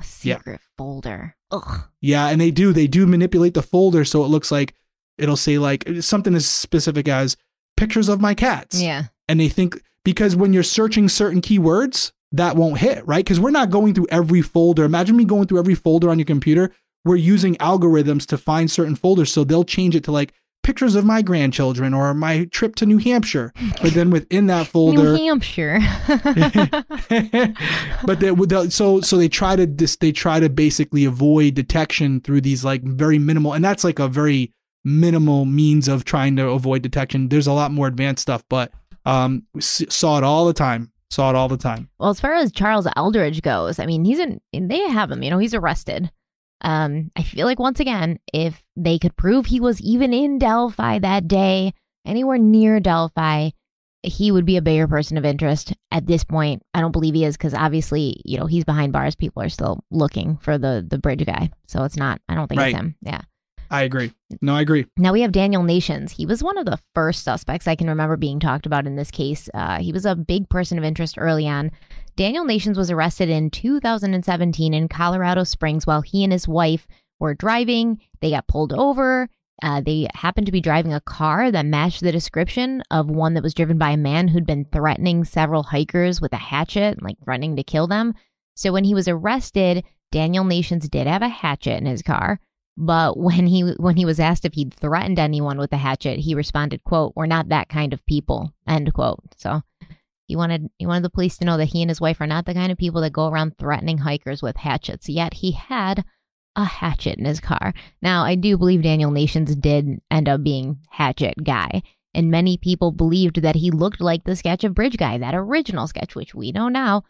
A Yeah. secret folder. Ugh. Yeah, and they do. They do manipulate the folder so it looks like it'll say like something as specific as pictures of my cats. Yeah. And they think because when you're searching certain keywords, that won't hit, right? Because we're not going through every folder. Imagine me going through every folder on your computer. We're using algorithms to find certain folders. So they'll change it to like pictures of my grandchildren or my trip to New Hampshire. But then within that <laughs> folder, New Hampshire. <laughs> but they would so so they try to dis, they try to basically avoid detection through these like very minimal and that's like a very minimal means of trying to avoid detection there's a lot more advanced stuff but um saw it all the time saw it all the time Well, as far as Charles Eldridge goes, I mean, he's in. They have him. You know, he's arrested. Um, I feel like once again, if they could prove he was even in Delphi that day, anywhere near Delphi, he would be a bigger person of interest. At this point, I don't believe he is because obviously, you know, he's behind bars. People are still looking for the the bridge guy, so it's not. I don't think Right. it's him. Yeah. I agree no i agree Now we have Daniel Nations. He was one of the first suspects I can remember being talked about in this case. Uh, he was a big person of interest early on. Daniel Nations was arrested in 2017 in Colorado Springs while he and his wife were driving. They got pulled over. Uh, they happened to be driving a car that matched the description of one that was driven by a man who'd been threatening several hikers with a hatchet, like threatening to kill them. So when he was arrested, Daniel Nations did have a hatchet in his car. But when he when he was asked if he'd threatened anyone with a hatchet, he responded, "quote We're not that kind of people." End quote. So he wanted he wanted the police to know that he and his wife are not the kind of people that go around threatening hikers with hatchets. Yet he had a hatchet in his car. Now I do believe Daniel Nations did end up being hatchet guy, and many people believed that he looked like the sketch of Bridge Guy, that original sketch, which we know now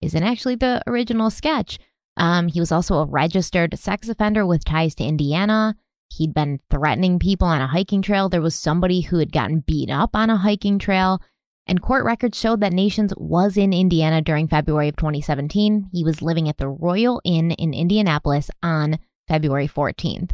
isn't actually the original sketch. Um, he was also a registered sex offender with ties to Indiana. He'd been threatening people on a hiking trail. There was somebody who had gotten beat up on a hiking trail. And court records showed that Nations was in Indiana during February of 2017. He was living at the Royal Inn in Indianapolis on February 14th.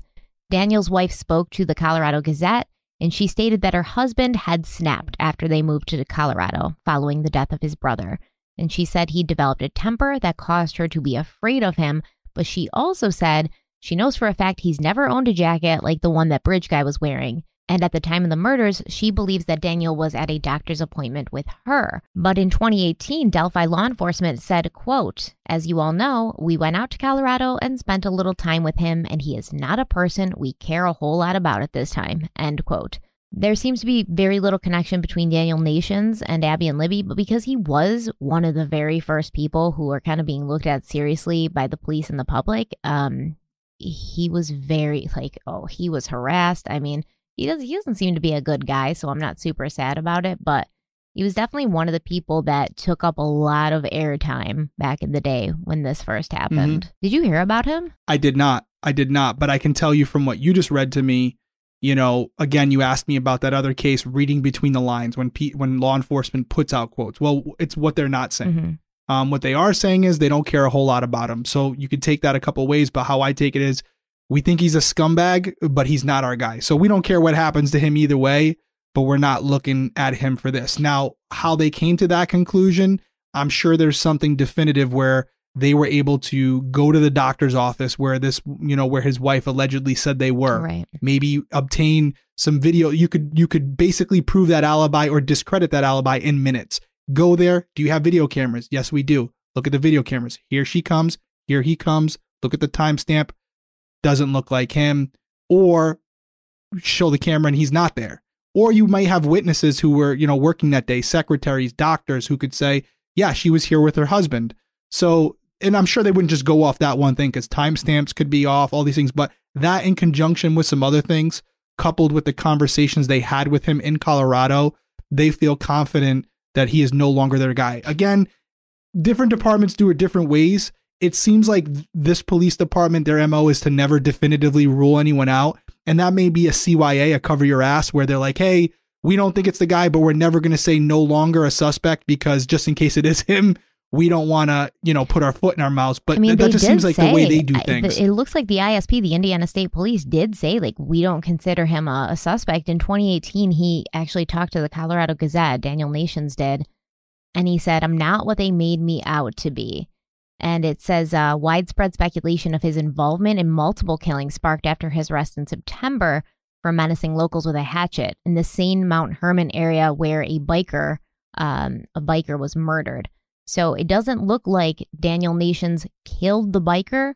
Daniel's wife spoke to the Colorado Gazette, and she stated that her husband had snapped after they moved to Colorado following the death of his brother and she said he developed a temper that caused her to be afraid of him. But she also said she knows for a fact he's never owned a jacket like the one that Bridge Guy was wearing. And at the time of the murders, she believes that Daniel was at a doctor's appointment with her. But in 2018, Delphi law enforcement said, quote, As you all know, we went out to Colorado and spent a little time with him, and he is not a person we care a whole lot about at this time, end quote. There seems to be very little connection between Daniel Nations and Abby and Libby, but because he was one of the very first people who were kind of being looked at seriously by the police and the public, um, he was very like, oh, he was harassed. I mean, he does he doesn't seem to be a good guy, so I'm not super sad about it, but he was definitely one of the people that took up a lot of airtime back in the day when this first happened. Mm-hmm. Did you hear about him? I did not. I did not, but I can tell you from what you just read to me you know, again, you asked me about that other case, reading between the lines when P- when law enforcement puts out quotes. Well, it's what they're not saying. Mm-hmm. Um, what they are saying is they don't care a whole lot about him. So you could take that a couple ways, but how I take it is we think he's a scumbag, but he's not our guy. So we don't care what happens to him either way, but we're not looking at him for this. Now, how they came to that conclusion, I'm sure there's something definitive where they were able to go to the doctor's office where this, you know, where his wife allegedly said they were. Right. Maybe obtain some video. You could you could basically prove that alibi or discredit that alibi in minutes. Go there. Do you have video cameras? Yes, we do. Look at the video cameras. Here she comes. Here he comes. Look at the timestamp. Doesn't look like him. Or show the camera and he's not there. Or you might have witnesses who were, you know, working that day, secretaries, doctors who could say, yeah, she was here with her husband. So and I'm sure they wouldn't just go off that one thing because timestamps could be off, all these things, but that in conjunction with some other things, coupled with the conversations they had with him in Colorado, they feel confident that he is no longer their guy. Again, different departments do it different ways. It seems like this police department, their MO is to never definitively rule anyone out. And that may be a CYA, a cover your ass, where they're like, hey, we don't think it's the guy, but we're never going to say no longer a suspect because just in case it is him, we don't want to, you know, put our foot in our mouths. But I mean, that just seems like say, the way they do things. It looks like the ISP, the Indiana State Police, did say like we don't consider him a, a suspect. In 2018, he actually talked to the Colorado Gazette. Daniel Nations did, and he said, "I'm not what they made me out to be." And it says uh, widespread speculation of his involvement in multiple killings sparked after his arrest in September for menacing locals with a hatchet in the same Mount Herman area where a biker, um, a biker was murdered. So it doesn't look like Daniel Nations killed the biker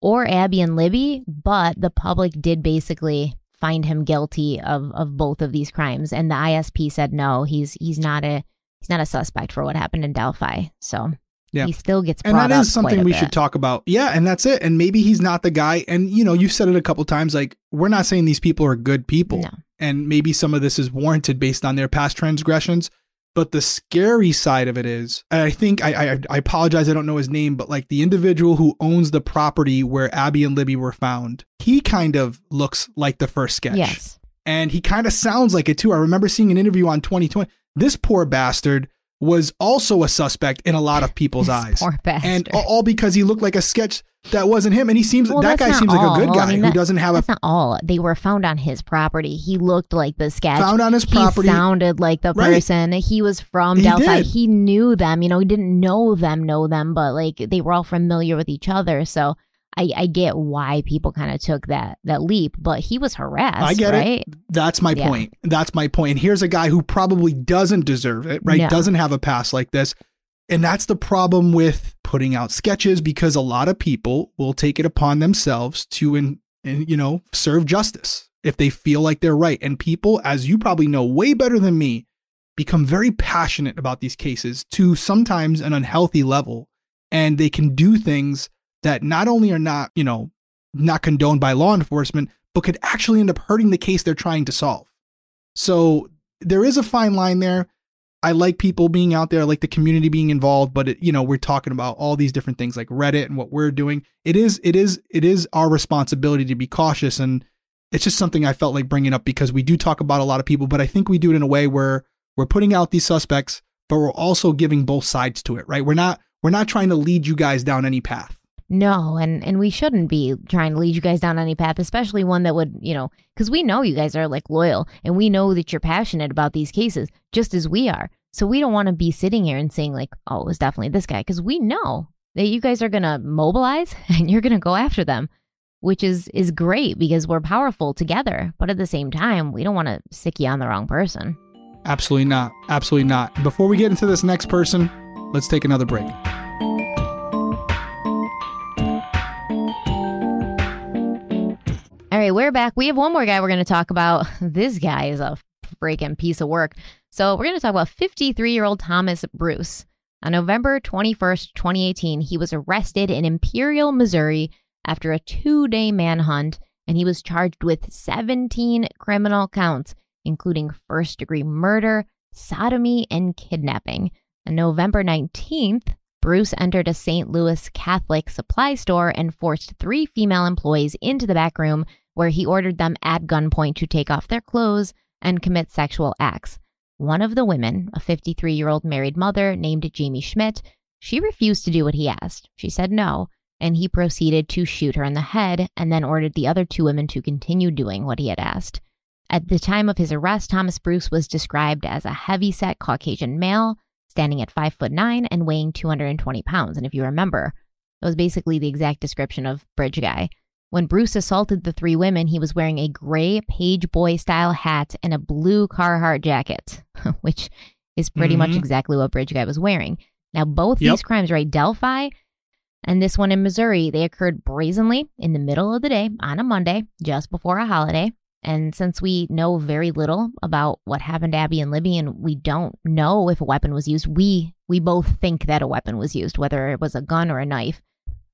or Abby and Libby, but the public did basically find him guilty of, of both of these crimes. And the ISP said no, he's he's not a he's not a suspect for what happened in Delphi. So yeah. he still gets and that is something we bit. should talk about. Yeah, and that's it. And maybe he's not the guy. And you know, you've said it a couple times. Like we're not saying these people are good people, no. and maybe some of this is warranted based on their past transgressions. But the scary side of it is, and I think I, I, I apologize, I don't know his name, but like the individual who owns the property where Abby and Libby were found, he kind of looks like the first sketch. Yes. And he kind of sounds like it too. I remember seeing an interview on 2020. This poor bastard was also a suspect in a lot of people's eyes. Poor bastard. And all because he looked like a sketch that wasn't him. And he seems well, that guy seems all. like a good guy I mean, that, who doesn't have that's a. not all. They were found on his property. He looked like the sketch. Found on his property. He sounded like the right. person. He was from he Delphi. Did. He knew them. You know, he didn't know them, know them, but like they were all familiar with each other. So I, I get why people kind of took that that leap, but he was harassed. I get right? it. That's my Yeah. point. That's my point. And here's a guy who probably doesn't deserve it, right? No. Doesn't have a past like this. And that's the problem with putting out sketches because a lot of people will take it upon themselves to, in, you know, serve justice if they feel like they're right. And people, as you probably know way better than me, become very passionate about these cases to sometimes an unhealthy level. And they can do things that not only are not, you know, not condoned by law enforcement, but could actually end up hurting the case they're trying to solve. So there is a fine line there. I like people being out there, I like the community being involved, but it, you know, we're talking about all these different things like Reddit and what we're doing. It is, it is, it is our responsibility to be cautious, and it's just something I felt like bringing up because we do talk about a lot of people, but I think we do it in a way where we're putting out these suspects, but we're also giving both sides to it, right? We're not, we're not trying to lead you guys down any path. No, and and we shouldn't be trying to lead you guys down any path, especially one that would, you know, because we know you guys are like loyal, and we know that you're passionate about these cases, just as we are. So we don't want to be sitting here and saying like, "Oh, it was definitely this guy," because we know that you guys are gonna mobilize <laughs> and you're gonna go after them, which is is great because we're powerful together. But at the same time, we don't want to sic you on the wrong person. Absolutely not. Absolutely not. Before we get into this next person, let's take another break. All right, we're back. We have one more guy we're going to talk about. <laughs> This guy is a freaking piece of work. So, we're going to talk about 53 year old Thomas Bruce. On November 21st, 2018, he was arrested in Imperial, Missouri after a two day manhunt, and he was charged with 17 criminal counts, including first degree murder, sodomy, and kidnapping. On November 19th, Bruce entered a St. Louis Catholic supply store and forced three female employees into the back room where he ordered them at gunpoint to take off their clothes and commit sexual acts. One of the women, a 53 year old married mother named Jamie Schmidt, she refused to do what he asked. She said no, and he proceeded to shoot her in the head and then ordered the other two women to continue doing what he had asked. At the time of his arrest, Thomas Bruce was described as a heavy set Caucasian male, standing at five foot nine and weighing 220 pounds. And if you remember, that was basically the exact description of Bridge Guy. When Bruce assaulted the three women, he was wearing a gray page boy style hat and a blue Carhartt jacket, <laughs> which is pretty much Mhm. exactly what Bridge Guy was wearing. Now, both Yep. these crimes, right? Delphi and this one in Missouri. They occurred brazenly in the middle of the day on a Monday, just before a holiday. And since we know very little about what happened to Abby and Libby, and we don't know if a weapon was used, we we both think that a weapon was used, whether it was a gun or a knife.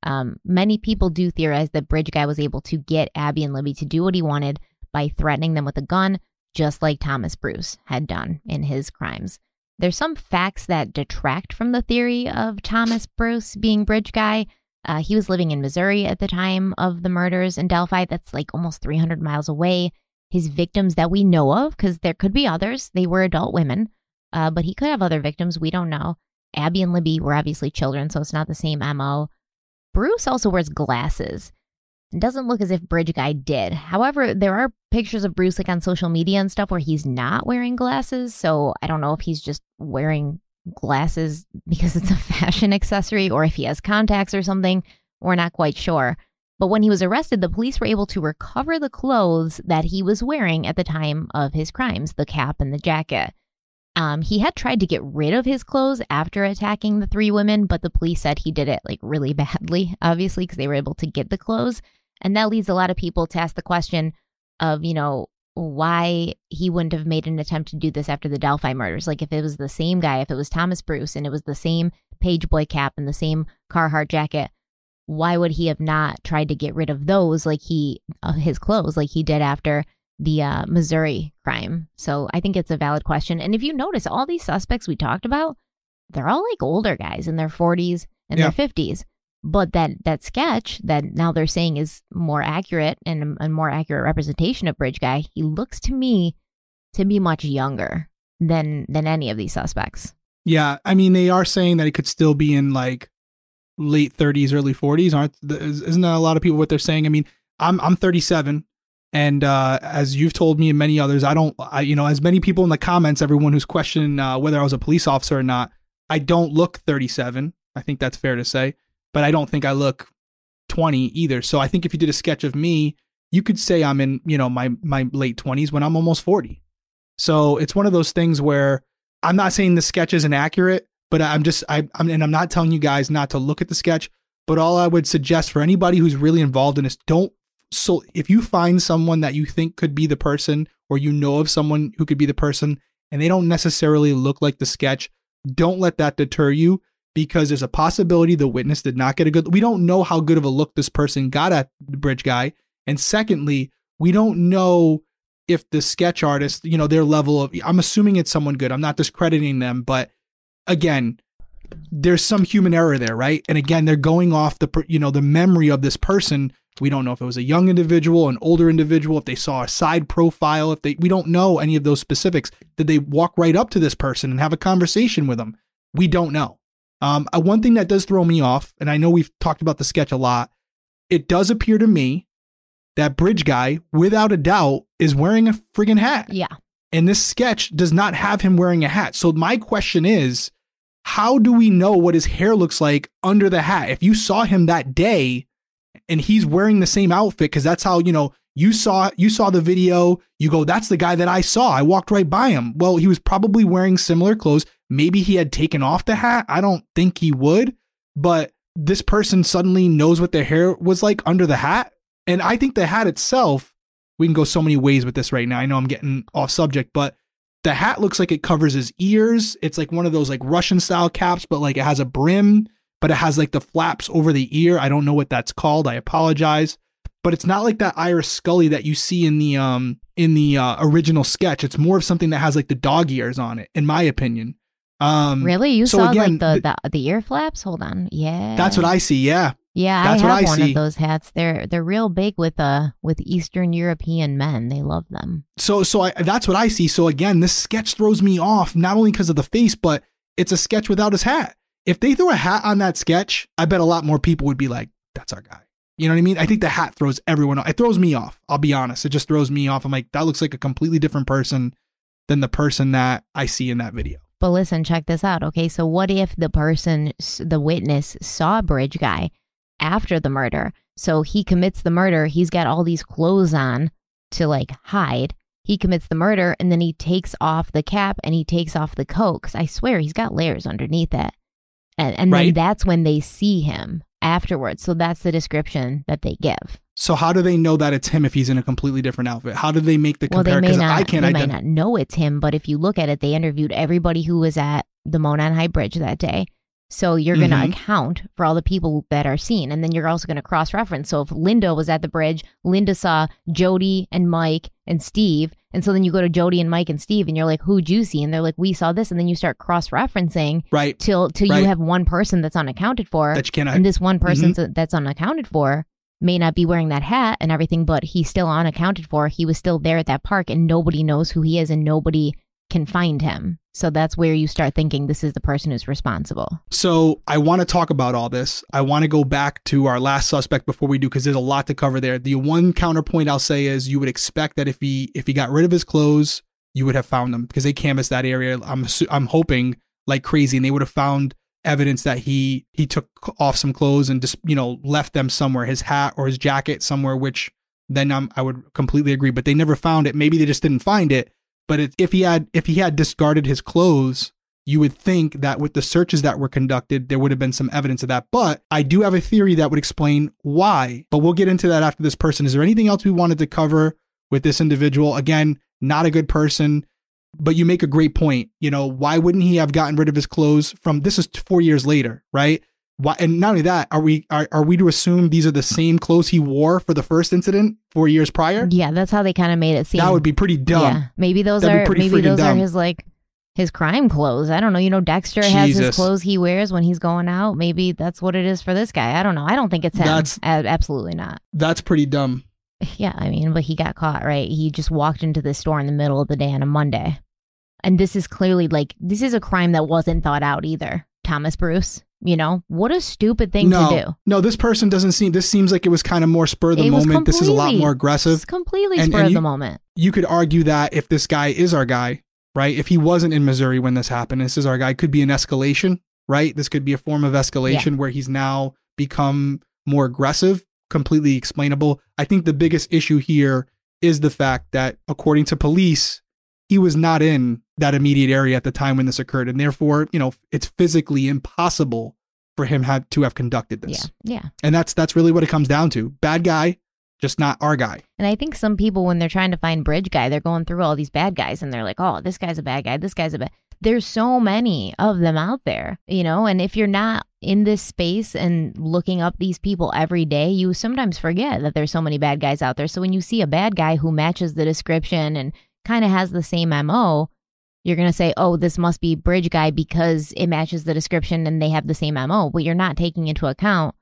Um, many people do theorize that Bridge Guy was able to get Abby and Libby to do what he wanted by threatening them with a gun, just like Thomas Bruce had done in his crimes. There's some facts that detract from the theory of Thomas Bruce being Bridge Guy. Uh, he was living in Missouri at the time of the murders in Delphi. That's like almost 300 miles away. His victims that we know of, because there could be others, they were adult women, uh, but he could have other victims. We don't know. Abby and Libby were obviously children, so it's not the same MO. Bruce also wears glasses. It doesn't look as if Bridge Guy did. However, there are pictures of Bruce like on social media and stuff where he's not wearing glasses. So I don't know if he's just wearing glasses <laughs> because it's a fashion accessory or if he has contacts or something. We're not quite sure. But when he was arrested, the police were able to recover the clothes that he was wearing at the time of his crimes the cap and the jacket. Um, he had tried to get rid of his clothes after attacking the three women, but the police said he did it like really <laughs> badly, obviously, because they were able to get the clothes. And that leads a lot of people to ask the question of, you know, why he wouldn't have made an attempt to do this after the Delphi murders. Like if it was the same guy, if it was Thomas Bruce and it was the same page boy cap and the same Carhartt jacket, why would he have not tried to get rid of those like he uh, his clothes like he did after the uh, Missouri crime? So I think it's a valid question. And if you notice, all these suspects we talked about, they're all like older guys in their 40s and Yeah. their 50s. But that that sketch that now they're saying is more accurate and a more accurate representation of Bridge Guy, he looks to me to be much younger than than any of these suspects. Yeah, I mean they are saying that it could still be in like late 30s, early 40s, aren't? Isn't that a lot of people what they're saying? I mean, I'm I'm 37, and uh, as you've told me and many others, I don't, I you know, as many people in the comments, everyone who's questioning uh, whether I was a police officer or not, I don't look 37. I think that's fair to say, but I don't think I look 20 either. So I think if you did a sketch of me, you could say I'm in, you know, my my late 20s when I'm almost 40. So it's one of those things where I'm not saying the sketch isn't accurate, but I'm just I I'm and I'm not telling you guys not to look at the sketch, but all I would suggest for anybody who's really involved in this, don't so if you find someone that you think could be the person or you know of someone who could be the person and they don't necessarily look like the sketch, don't let that deter you because there's a possibility the witness did not get a good we don't know how good of a look this person got at the bridge guy. And secondly we don't know if the sketch artist you know their level of i'm assuming it's someone good i'm not discrediting them but again there's some human error there right? And again they're going off the you know the memory of this person we don't know if it was a young individual an older individual if they saw a side profile if they we don't know any of those specifics did they walk right up to this person and have a conversation with them we don't know um, uh, one thing that does throw me off, and I know we've talked about the sketch a lot, it does appear to me that bridge guy, without a doubt, is wearing a friggin' hat. Yeah. And this sketch does not have him wearing a hat. So my question is, how do we know what his hair looks like under the hat? If you saw him that day and he's wearing the same outfit, because that's how, you know, you saw you saw the video, you go, that's the guy that I saw. I walked right by him. Well, he was probably wearing similar clothes. Maybe he had taken off the hat. I don't think he would, but this person suddenly knows what their hair was like under the hat. And I think the hat itself, we can go so many ways with this right now. I know I'm getting off subject, but the hat looks like it covers his ears. It's like one of those like Russian style caps, but like it has a brim, but it has like the flaps over the ear. I don't know what that's called. I apologize. But it's not like that Irish scally that you see in the um in the uh, original sketch. It's more of something that has like the dog ears on it, in my opinion. Um, really? You so saw again, like the, the the ear flaps? Hold on. Yeah. That's what I see. Yeah. Yeah, that's I what have I one see. of those hats. They're they're real big with uh with Eastern European men. They love them. So so I that's what I see. So again, this sketch throws me off not only because of the face, but it's a sketch without his hat. If they threw a hat on that sketch, I bet a lot more people would be like, "That's our guy." You know what I mean? I think the hat throws everyone off. It throws me off. I'll be honest. It just throws me off. I'm like, that looks like a completely different person than the person that I see in that video. But listen, check this out. Okay, so what if the person, the witness, saw Bridge Guy after the murder? So he commits the murder. He's got all these clothes on to like hide. He commits the murder and then he takes off the cap and he takes off the coat. Cause I swear he's got layers underneath it. And, and then that's when they see him afterwards. So that's the description that they give. So how do they know that it's him if he's in a completely different outfit? How do they make the comparison? Well, they may not. I can't they might not know it's him, but if you look at it, they interviewed everybody who was at the Monon High Bridge that day. So you're going to Mhm. account for all the people that are seen, and then you're also going to cross reference. So if Linda was at the bridge, Linda saw Jody and Mike and Steve, and so then you go to Jody and Mike and Steve, and you're like, "Who'd you see?" And they're like, "We saw this," and then you start cross referencing Right. till till Right. you have one person that's unaccounted for, That you cannot. and this one person Mm-hmm. that's unaccounted for may not be wearing that hat and everything, but he's still unaccounted for. He was still there at that park and nobody knows who he is and nobody can find him. So that's where you start thinking this is the person who's responsible. So I want to talk about all this. I want to go back to our last suspect before we do because there's a lot to cover there. The one counterpoint I'll say is you would expect that if he if he got rid of his clothes, you would have found them because they canvassed that area. I'm I'm hoping like crazy, and they would have found evidence that he he took off some clothes and just you know left them somewhere, his hat or his jacket somewhere. Which then I'm, I would completely agree. But they never found it. Maybe they just didn't find it. But it, if he had if he had discarded his clothes, you would think that with the searches that were conducted, there would have been some evidence of that. But I do have a theory that would explain why. But we'll get into that after this person. Is there anything else we wanted to cover with this individual? Again, not a good person, but you make a great point. You know, why wouldn't he have gotten rid of his clothes from this is four years later, right? Why, and not only that, are we are, are we to assume these are the same clothes he wore for the first incident four years prior? Yeah, that's how they kind of made it seem. That would be pretty dumb. Yeah, maybe those That'd are maybe those are his like his crime clothes. I don't know. You know, Dexter has his clothes he wears when he's going out. Maybe that's what it is for this guy. I don't know. I don't think it's him. That's- A- absolutely not. That's pretty dumb. <laughs> Yeah, I mean, but he got caught, right? He just walked into the store in the middle of the day on a Monday. And this is clearly like, this is a crime that wasn't thought out either. Thomas Bruce, you know, what a stupid thing no, to do. no, this person doesn't seem. This seems like it was kind of more spur of the It moment. This is a lot more aggressive. It's completely And- spur and of you- the moment. You could argue that if this guy is our guy, right? If he wasn't in Missouri when this happened, this is our guy. Could be an escalation, right? This could be a form of escalation where he's now become more aggressive, completely explainable. I think the biggest issue here is the fact that, according to police, he was not in that immediate area at the time when this occurred. And therefore, you know, it's physically impossible for him have to have conducted this. Yeah. Yeah. And that's that's really what it comes down to. Bad guy, just not our guy. And I think some people, when they're trying to find Bridge Guy, they're going through all these bad guys and they're like, oh, this guy's a bad guy. This guy's a bad. There's so many of them out there, you know? And if you're not in this space and looking up these people every day, you sometimes forget that there's so many bad guys out there. So when you see a bad guy who matches the description and kind of has the same MO, you're going to say, oh, this must be Bridge Guy because it matches the description and they have the same MO. But you're not taking into account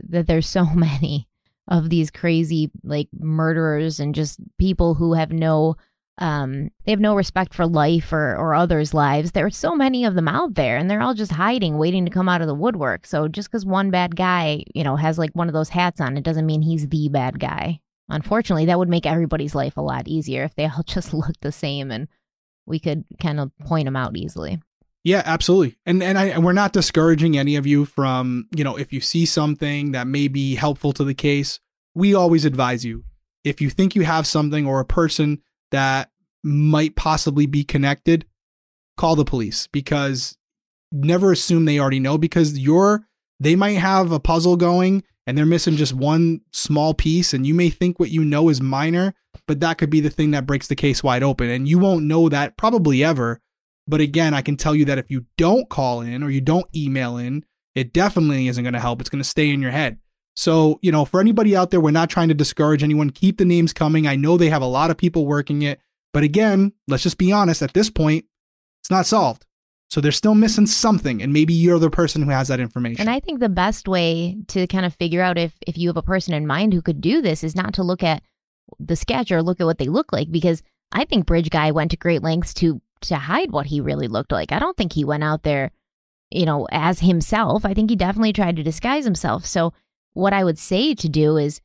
that there's so <laughs> many of these crazy like murderers and just people who have no um they have no respect for life or or others lives. There are so many of them out there and they're all just hiding waiting to come out of the woodwork. So just because one bad guy you know has like one of those hats on it doesn't mean he's the bad guy. Unfortunately that would make everybody's life a lot easier if they all <laughs> just looked the same and we could kind of point them out easily Yeah, absolutely. And and I we're not discouraging any of you from, you know, if you see something that may be helpful to the case, we always advise you. If you think you have something or a person that might possibly be connected, call the police because never assume they already know because you're they might have a puzzle going and they're missing just one small piece and you may think what you know is minor, but that could be the thing that breaks the case wide open and you won't know that probably ever but again, I can tell you that if you don't call in or you don't email in, it definitely isn't going to help. It's going to stay in your head. So, you know, for anybody out there, we're not trying to discourage anyone. Keep the names coming. I know they have a lot of people working it. But again, let's just be honest at this point, it's not solved. So they're still missing something. And maybe you're the person who has that information. And I think the best way to kind of figure out if if you have a person in mind who could do this is not to look at the sketch or look at what they look like because I think Bridge Guy went to great lengths to to hide what he really looked like. I don't think he went out there, you know, as himself. I think he definitely tried to disguise himself. So what I would say to do is,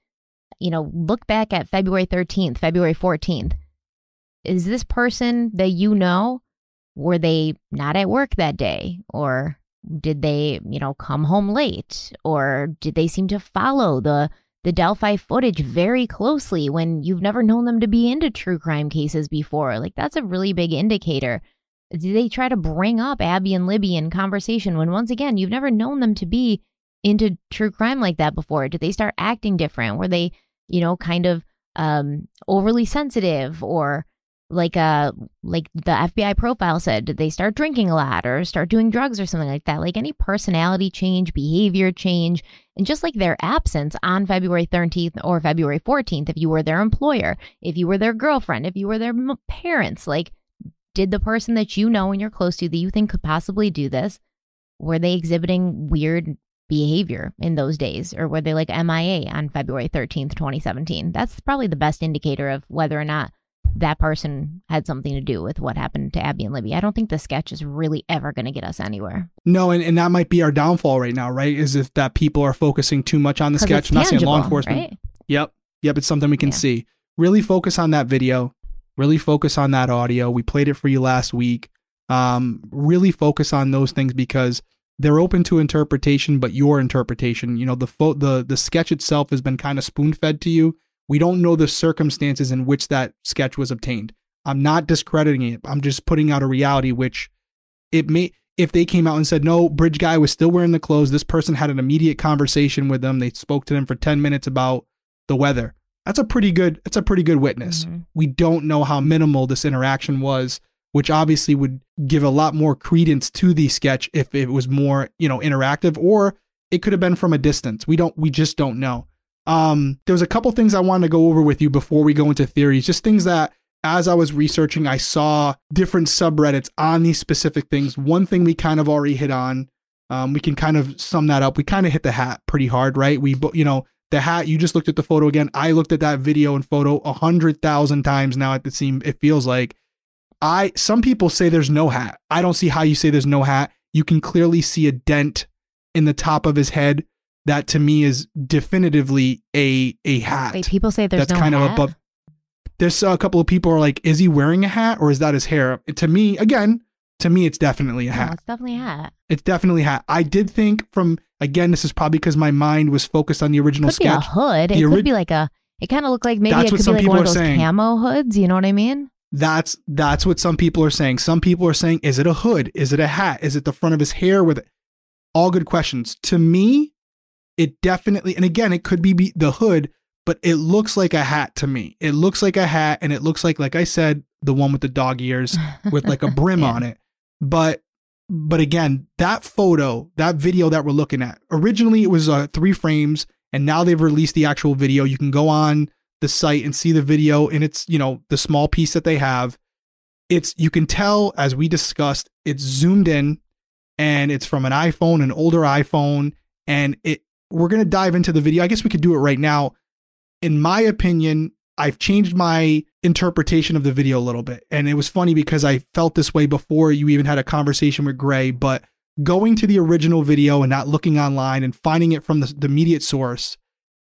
you know, look back at February 13th, February 14th. Is this person that you know were they not at work that day or did they, you know, come home late or did they seem to follow the the Delphi footage very closely when you've never known them to be into true crime cases before? Like that's a really big indicator. Did they try to bring up Abby and Libby in conversation when once again you've never known them to be into true crime like that before? Did they start acting different? Were they, you know, kind of um overly sensitive or like uh like the FBI profile said, did they start drinking a lot or start doing drugs or something like that? Like any personality change, behavior change, and just like their absence on February 13th or February 14th, if you were their employer, if you were their girlfriend, if you were their parents, like did the person that you know and you're close to that you think could possibly do this, were they exhibiting weird behavior in those days or were they like MIA on February 13th, 2017? That's probably the best indicator of whether or not that person had something to do with what happened to Abby and Libby. I don't think the sketch is really ever going to get us anywhere. No, and, and that might be our downfall right now, right? Is if that people are focusing too much on the sketch. I'm not saying law enforcement. right? Yep. Yep. It's something we can Yeah. see. Really focus on that video. Really focus on that audio. We played it for you last week. Um, really focus on those things because they're open to interpretation, but your interpretation, you know, the fo- the the sketch itself has been kind of spoon fed to you. We don't know the circumstances in which that sketch was obtained. I'm not discrediting it. I'm just putting out a reality which it may if they came out and said no bridge guy was still wearing the clothes this person had an immediate conversation with them they spoke to them for 10 minutes about the weather that's a pretty good that's a pretty good witness Mhm. we don't know how minimal this interaction was which obviously would give a lot more credence to the sketch if it was more you know interactive or it could have been from a distance we don't we just don't know um there was a couple things i wanted to go over with you before we go into theories just things that as I was researching, I saw different subreddits on these specific things. One thing we kind of already hit on, um, we can kind of sum that up. We kind of hit the hat pretty hard, right? We, you know, the hat. You just looked at the photo again. I looked at that video and photo a hundred thousand times now. At the seem, it feels like I. Some people say there's no hat. I don't see how you say there's no hat. You can clearly see a dent in the top of his head. That to me is definitively a a hat Wait, people say there's no hat. that's no kind of hat? above. There's a couple of people are like, is he wearing a hat or is that his hair? To me, again, to me, it's definitely a No, hat. it's definitely a hat. It's definitely a hat. I did think from Again, this is probably because my mind was focused on the original Could be a sketch. hood. It The could be like a. It kind of looked like maybe it could be like one of those saying. camo hoods. You know what I mean? That's that's what some people are saying. Some people are saying, is it a hood? Is it a hat? Is it the front of his hair with it? All good questions. To me, it definitely, and again, it could be the hood, but it looks like a hat to me. It looks like a hat, and it looks like, like I said, the one with the dog ears with like a <laughs> brim Yeah. on it. But but again, that photo, that video that we're looking at, originally it was uh, three frames, and now they've released the actual video. You can go on the site and see the video, and it's you know the small piece that they have. It's you can tell as we discussed, it's zoomed in, and it's from an iPhone, an older iPhone, and it. We're gonna dive into the video. I guess we could do it right now. In my opinion, I've changed my interpretation of the video a little bit. And it was funny because I felt this way before you even had a conversation with Gray. But going to the original video and not looking online and finding it from the, the immediate source,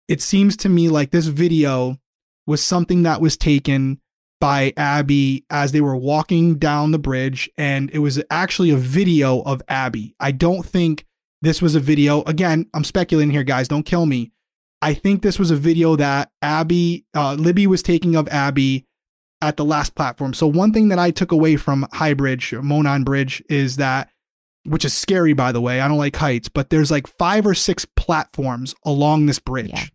it seems to me like this video was something that was taken by Abby as they were walking down the bridge. And it was actually a video of Abby. I don't think this was a video. Again, I'm speculating here, guys. Don't kill me. I think this was a video that Abby, uh, Libby was taking of Abby at the last platform. So one thing that I took away from High Bridge, Monon Bridge, is that, which is scary by the way. I don't like heights, but there's like five or six platforms along this bridge Yeah.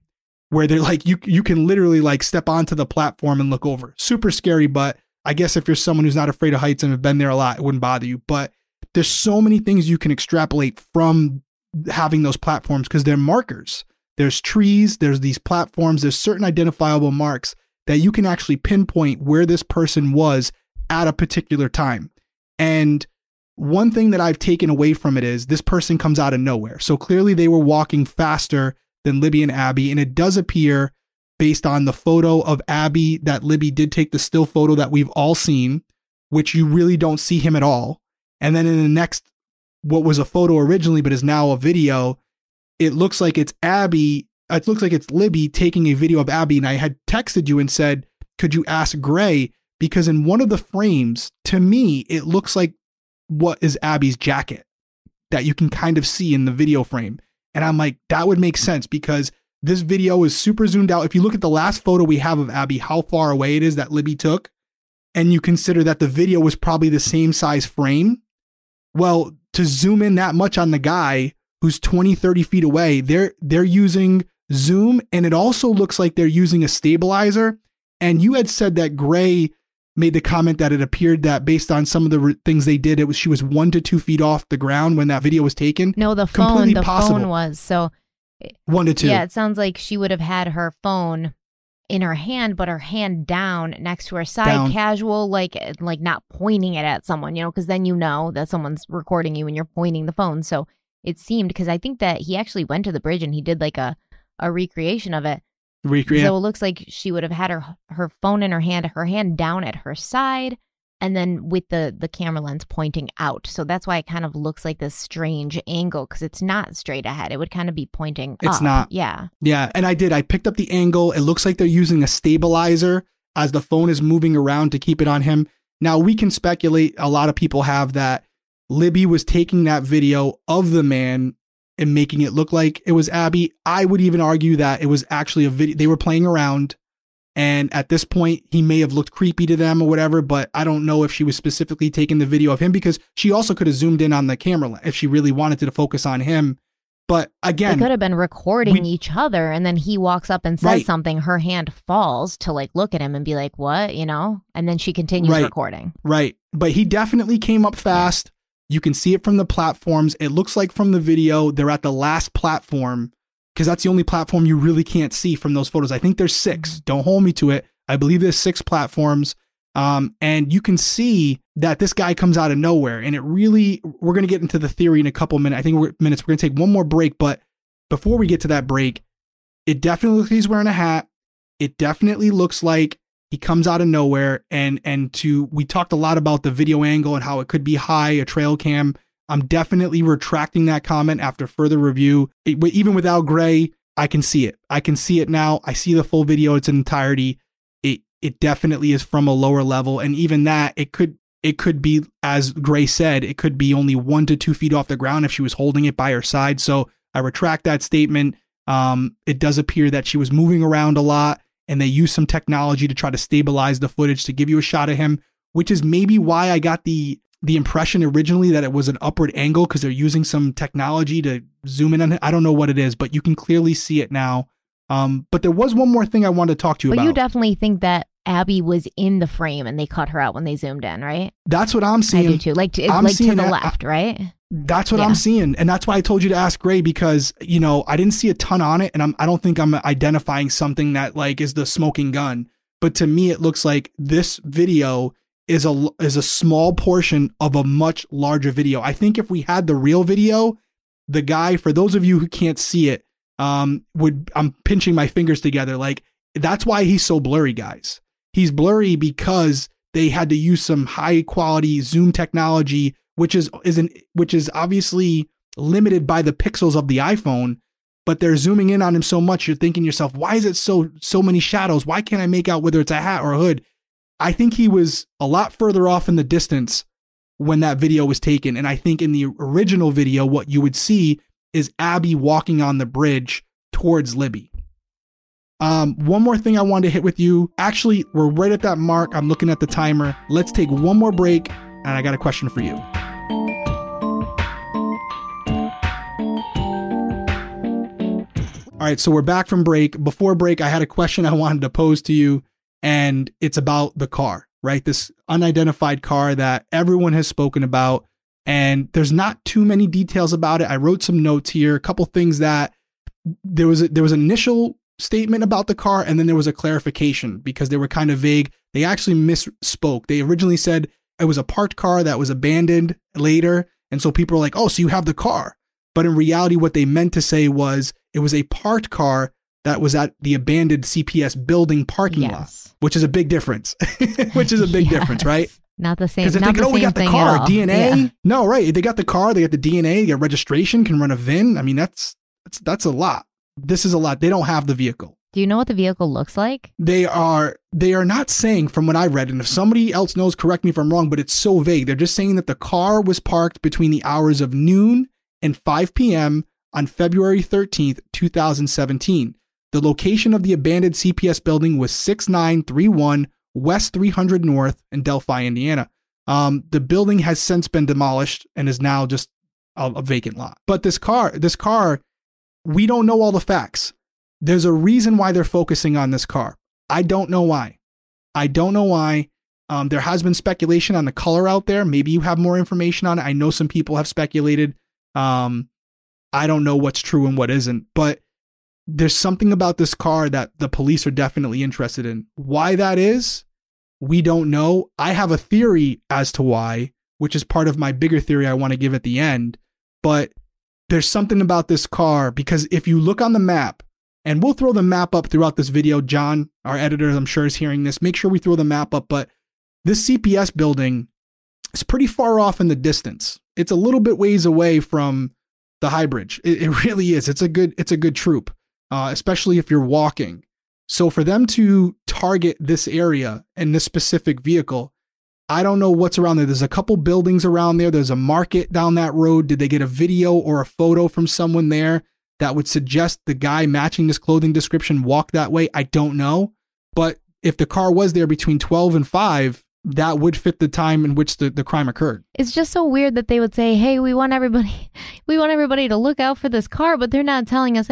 where they're like you you can literally like step onto the platform and look over. Super scary, but I guess if you're someone who's not afraid of heights and have been there a lot, it wouldn't bother you. But there's so many things you can extrapolate from having those platforms because they're markers. There's trees, there's these platforms, there's certain identifiable marks that you can actually pinpoint where this person was at a particular time. And one thing that I've taken away from it is this person comes out of nowhere. So clearly they were walking faster than Libby and Abby. And it does appear, based on the photo of Abby that Libby did take the still photo that we've all seen, which you really don't see him at all. And then in the next, what was a photo originally, but is now a video, it looks like it's Abby. It looks like it's Libby taking a video of Abby. And I had texted you and said, could you ask Gray? Because in one of the frames, to me, it looks like what is Abby's jacket that you can kind of see in the video frame. And I'm like, that would make sense because this video is super zoomed out. If you look at the last photo we have of Abby, how far away it is that Libby took, and you consider that the video was probably the same size frame, well, to zoom in that much on the guy who's 20, 30 feet away, they're they're using zoom, and it also looks like they're using a stabilizer. And you had said that Gray made the comment that it appeared that based on some of the re- things they did, it was she was one to two feet off the ground when that video was taken. No, the phone. Completely The possible. phone was so. One to two. Yeah, it sounds like she would have had her phone in her hand, but her hand down next to her side, Down. casual, like eh, like not pointing it at someone, you know, because then you know that someone's recording you and you're pointing the phone. So it seemed because I think that he actually went to the bridge and he did like a a recreation of it. Recreate. So it looks like she would have had her her phone in her hand, her hand down at her side, and then with the the camera lens pointing out. So that's why it kind of looks like this strange angle because it's not straight ahead. It would kind of be pointing. It's up. not. Yeah. Yeah, and I did. I picked up the angle. It looks like they're using a stabilizer as the phone is moving around to keep it on him. Now, we can speculate, a lot of people have that Libby was taking that video of the man and making it look like it was Abby. I would even argue that it was actually a video. They were playing around. And at this point, he may have looked creepy to them or whatever, but I don't know if she was specifically taking the video of him because she also could have zoomed in on the camera if she really wanted to focus on him. But They again, could have been recording we- each other, and then he walks up and says Right. something. Her hand falls to like look at him and be like, "What?" You know, and then she continues Right. recording. Right. But he definitely came up fast. You can see it from the platforms. It looks like from the video, they're at the last platform because that's the only platform you really can't see from those photos. I think there's six. Don't hold me to it. I believe there's six platforms. Um, and you can see that this guy comes out of nowhere. And it really, we're going to get into the theory in a couple minutes. I think we're, minutes. We're going to take one more break. But before we get to that break, it definitely looks like he's wearing a hat. It definitely looks like he comes out of nowhere and and to we talked a lot about the video angle and how it could be high a trail cam i'm definitely retracting that comment after further review. It- even without gray i can see it. I can see it now. I see the full video its entirety. It it definitely is from a lower level and even that it could it could be as gray said it could be only one to two feet off the ground if she was holding it by her side. So I retract that statement. Um, it does appear that she was moving around a lot and they used some technology to try to stabilize the footage to give you a shot of him, which is maybe why I got the the impression originally that it was an upward angle because they're using some technology to zoom in on it. I don't know what it is, but you can clearly see it now. Um, but there was one more thing I wanted to talk to you about. but about. you definitely think that Abby was in the frame and they cut her out when they zoomed in, right? That's what I'm seeing. I do too. Like to, I'm like to the that- left, right? That's what Yeah. I'm seeing, and that's why I told you to ask Gray because you know I didn't see a ton on it, and I'm I don't think I'm identifying something that like is the smoking gun. But to me, it looks like this video is a is a small portion of a much larger video. I think if we had the real video, the guy for those of you who can't see it, um, would I'm pinching my fingers together like that's why he's so blurry, guys. He's blurry because they had to use some high quality zoom technology which is isn't which is obviously limited by the pixels of the iPhone, but they're zooming in on him so much you're thinking yourself, why is it so so many shadows? Why can't I make out whether it's a hat or a hood? I think he was a lot further off in the distance when that video was taken, and I think in the original video what you would see is Abby walking on the bridge towards Libby. Um, one more thing I wanted to hit with you. Actually, we're right at that mark. I'm looking at the timer. Let's take one more break, and I got a question for you. All right, so we're back from break. Before break, I had a question I wanted to pose to you, and it's about the car, right? This unidentified car that everyone has spoken about, and there's not too many details about it. I wrote some notes here, a couple things that there was a, there was an initial statement about the car, and then there was a clarification because they were kind of vague. They actually misspoke. They originally said it was a parked car that was abandoned later, and so people were like, "Oh, so you have the car." But in reality, what they meant to say was it was a parked car that was at the abandoned CPS building parking lot, which is a big difference. <laughs> which is a big difference, right? Not the same. Because they're the oh, we got the car. DNA. Yeah. No, right? They got the car, they got the DNA, they got registration, can run a VIN. I mean, that's that's that's a lot. This is a lot. They don't have the vehicle. Do you know what the vehicle looks like? They are they are not saying from what I read, and if somebody else knows, correct me if I'm wrong, but it's so vague. They're just saying that the car was parked between the hours of noon and 5 p.m. on February 13th, 2017. The location of the abandoned CPS building was 6931 West 300 North in Delphi, Indiana. Um, the building has since been demolished and is now just a, a vacant lot. But this car, this car, we don't know all the facts. There's a reason why they're focusing on this car. I don't know why. I don't know why. Um, there has been speculation on the color out there. Maybe you have more information on it. I know some people have speculated. Um, I don't know what's true and what isn't, but there's something about this car that the police are definitely interested in. Why that is, we don't know. I have a theory as to why, which is part of my bigger theory I want to give at the end. But there's something about this car because if you look on the map, and we'll throw the map up throughout this video. John, our editor, I'm sure is hearing this. Make sure we throw the map up. But this CPS building is pretty far off in the distance. It's a little bit ways away from the high bridge. It, it really is. It's a good. It's a good troop, uh, especially if you're walking. So for them to target this area and this specific vehicle, I don't know what's around there. There's a couple buildings around there. There's a market down that road. Did they get a video or a photo from someone there that would suggest the guy matching this clothing description walked that way? I don't know. But if the car was there between 12 and 5, that would fit the time in which the, the crime occurred. It's just so weird that they would say, "Hey, we want everybody, <laughs> we want everybody to look out for this car," but they're not telling us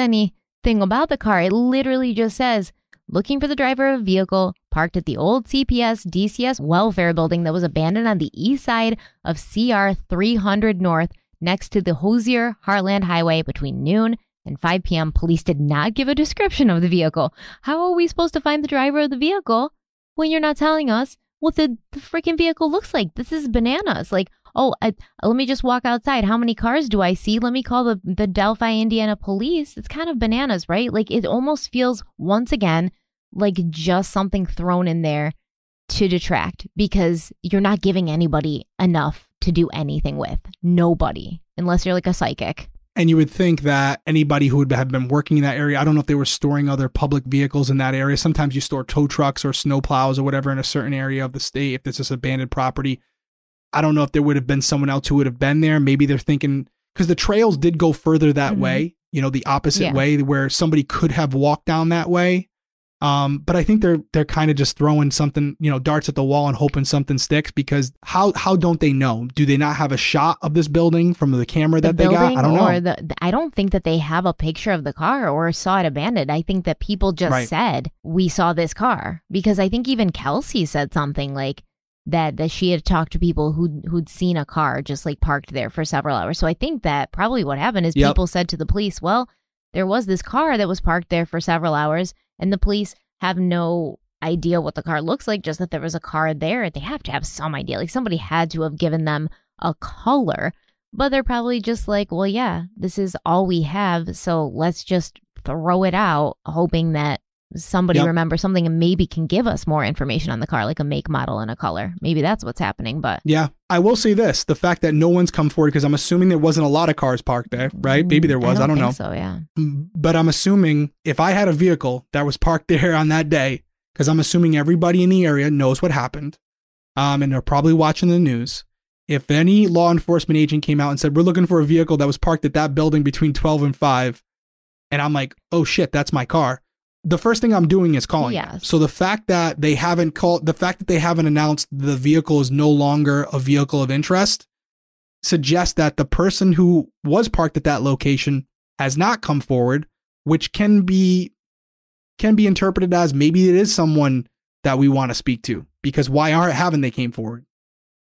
anything about the car. It literally just says, "Looking for the driver of a vehicle parked at the old CPS DCS welfare building that was abandoned on the east side of CR 300 North, next to the Hoosier Heartland Highway between noon." And 5 p.m., police did not give a description of the vehicle. How are we supposed to find the driver of the vehicle when you're not telling us what the, the freaking vehicle looks like. This is bananas. Like, oh, I, uh, let me just walk outside. How many cars do I see? Let me call the, the Delphi, Indiana police. It's kind of bananas, right? Like, it almost feels once again like just something thrown in there to detract because you're not giving anybody enough to do anything with. Nobody, unless you're like a psychic. And you would think that anybody who would have been working in that area, I don't know if they were storing other public vehicles in that area. Sometimes you store tow trucks or snow plows or whatever in a certain area of the state if this is abandoned property. I don't know if there would have been someone else who would have been there. Maybe they're thinking because the trails did go further that Mhm. way. you know, the opposite Yeah. way where somebody could have walked down that way. Um, but I think they're they're kind of just throwing something, you know, darts at the wall and hoping something sticks because how how don't they know? Do they not have a shot of this building from the camera the that they got? I don't know. the- I don't think that they have a picture of the car or saw it abandoned. I think that people just Right. said we saw this car because I think even Kelsi said something like that that she had talked to people who who'd seen a car just like parked there for several hours. So I think that probably what happened is Yep. people said to the police, "Well, there was this car that was parked there for several hours and the police have no idea what the car looks like just that there was a car there they have to have some idea like somebody had to have given them a color but they're probably just like well yeah this is all we have so let's just throw it out hoping that somebody Yep. remembers something and maybe can give us more information on the car like a make model and a color maybe that's what's happening but Yeah, I will say this: the fact that no one's come forward because I'm assuming there wasn't a lot of cars parked there, right? Maybe there was. I don't, think know. so yeah but I'm assuming if I had a vehicle that was parked there on that day, because I'm assuming everybody in the area knows what happened, um, and they're probably watching the news. If any law enforcement agent came out and said we're looking for a vehicle that was parked at that building between 12 and 5, and I'm like, oh shit, that's my car. The first thing I'm doing is calling. Yes. So the fact that they haven't called, the fact that they haven't announced the vehicle is no longer a vehicle of interest, suggests that the person who was parked at that location has not come forward, which can be can be interpreted as maybe it is someone that we want to speak to because why aren't haven't they came forward?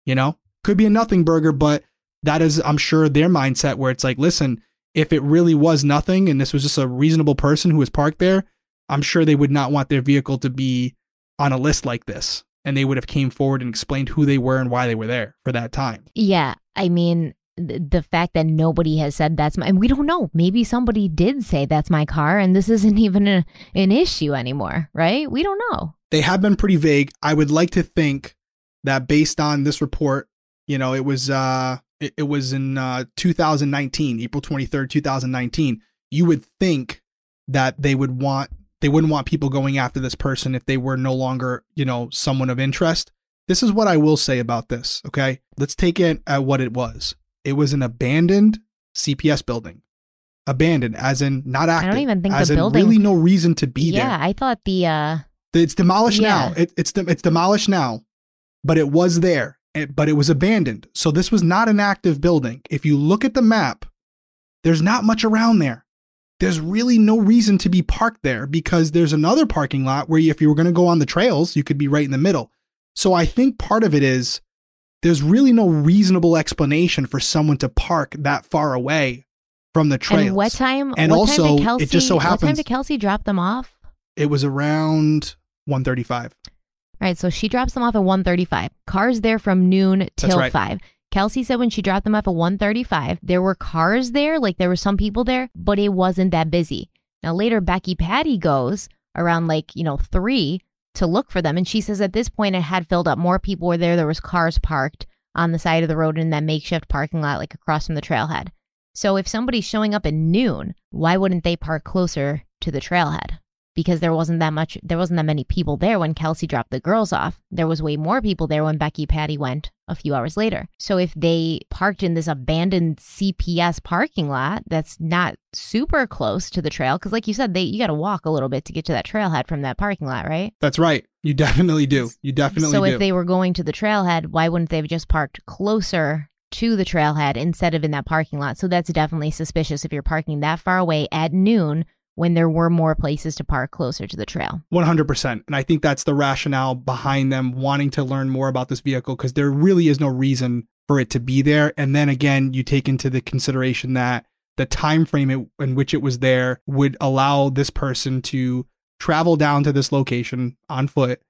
You know, could be a nothing burger, but that is I'm sure their mindset where it's like, listen, if it really was nothing and this was just a reasonable person who was parked there, I'm sure they would not want their vehicle to be on a list like this and they would have came forward and explained who they were and why they were there for that time. Yeah, I mean th- the fact that nobody has said that's my and we don't know. Maybe somebody did say that's my car and this isn't <laughs> even a, an issue anymore, right? We don't know. they have been pretty vague. I would like to think that based on this report, you know, it was uh it, it was in uh 2019, April 23rd, 2019. You would think that they would want they wouldn't want people going after this person if they were no longer, you know, someone of interest. This is what I will say about this, okay? Let's take it at what it was. It was an abandoned CPS building. Abandoned as in not active. I don't even think the in building- really no reason to be there. yeah, I thought the uh It's demolished now. It, it's it's demolished now, but it was there. It, but it was abandoned. So this was not an active building. If you look at the map, there's not much around there. There's really no reason to be parked there because there's another parking lot where if you were going to go on the trails, you could be right in the middle. So I think part of it is there's really no reasonable explanation for someone to park that far away from the trails. and what time And what also, time it did Kelsi just so happens. what time did Kelsi drop them off? It was around 135. All right, so she drops them off at 1:35. Cars there from noon till right. 5. Kelsi said when she dropped them off at 1:35, there were cars there, like there were some people there, but it wasn't that busy. Now later Becky Patty goes around like, you know, 3 to look for them and she says at this point it had filled up. More people were there. There was cars parked on the side of the road in that makeshift parking lot like across from the trailhead. So if somebody's showing up at noon, why wouldn't they park closer to the trailhead? Because there wasn't that much, there wasn't that many people there when Kelsi dropped the girls off. There was way more people there when Becky Patty went a few hours later. So if they parked in this abandoned CPS parking lot that's not super close to the trail, because like you said, they you got to walk a little bit to get to that trailhead from that parking lot, right? That's right. You definitely do. You definitely so do. if they were going to the trailhead, why wouldn't they have just parked closer to the trailhead instead of in that parking lot? So that's definitely suspicious if you're parking that far away at noon when there were more places to park closer to the trail. 100%. And I think that's the rationale behind them wanting to learn more about this vehicle because there really is no reason for it to be there. And then again, you take into the consideration that the time frame in which it was there would allow this person to travel down to this location on foot,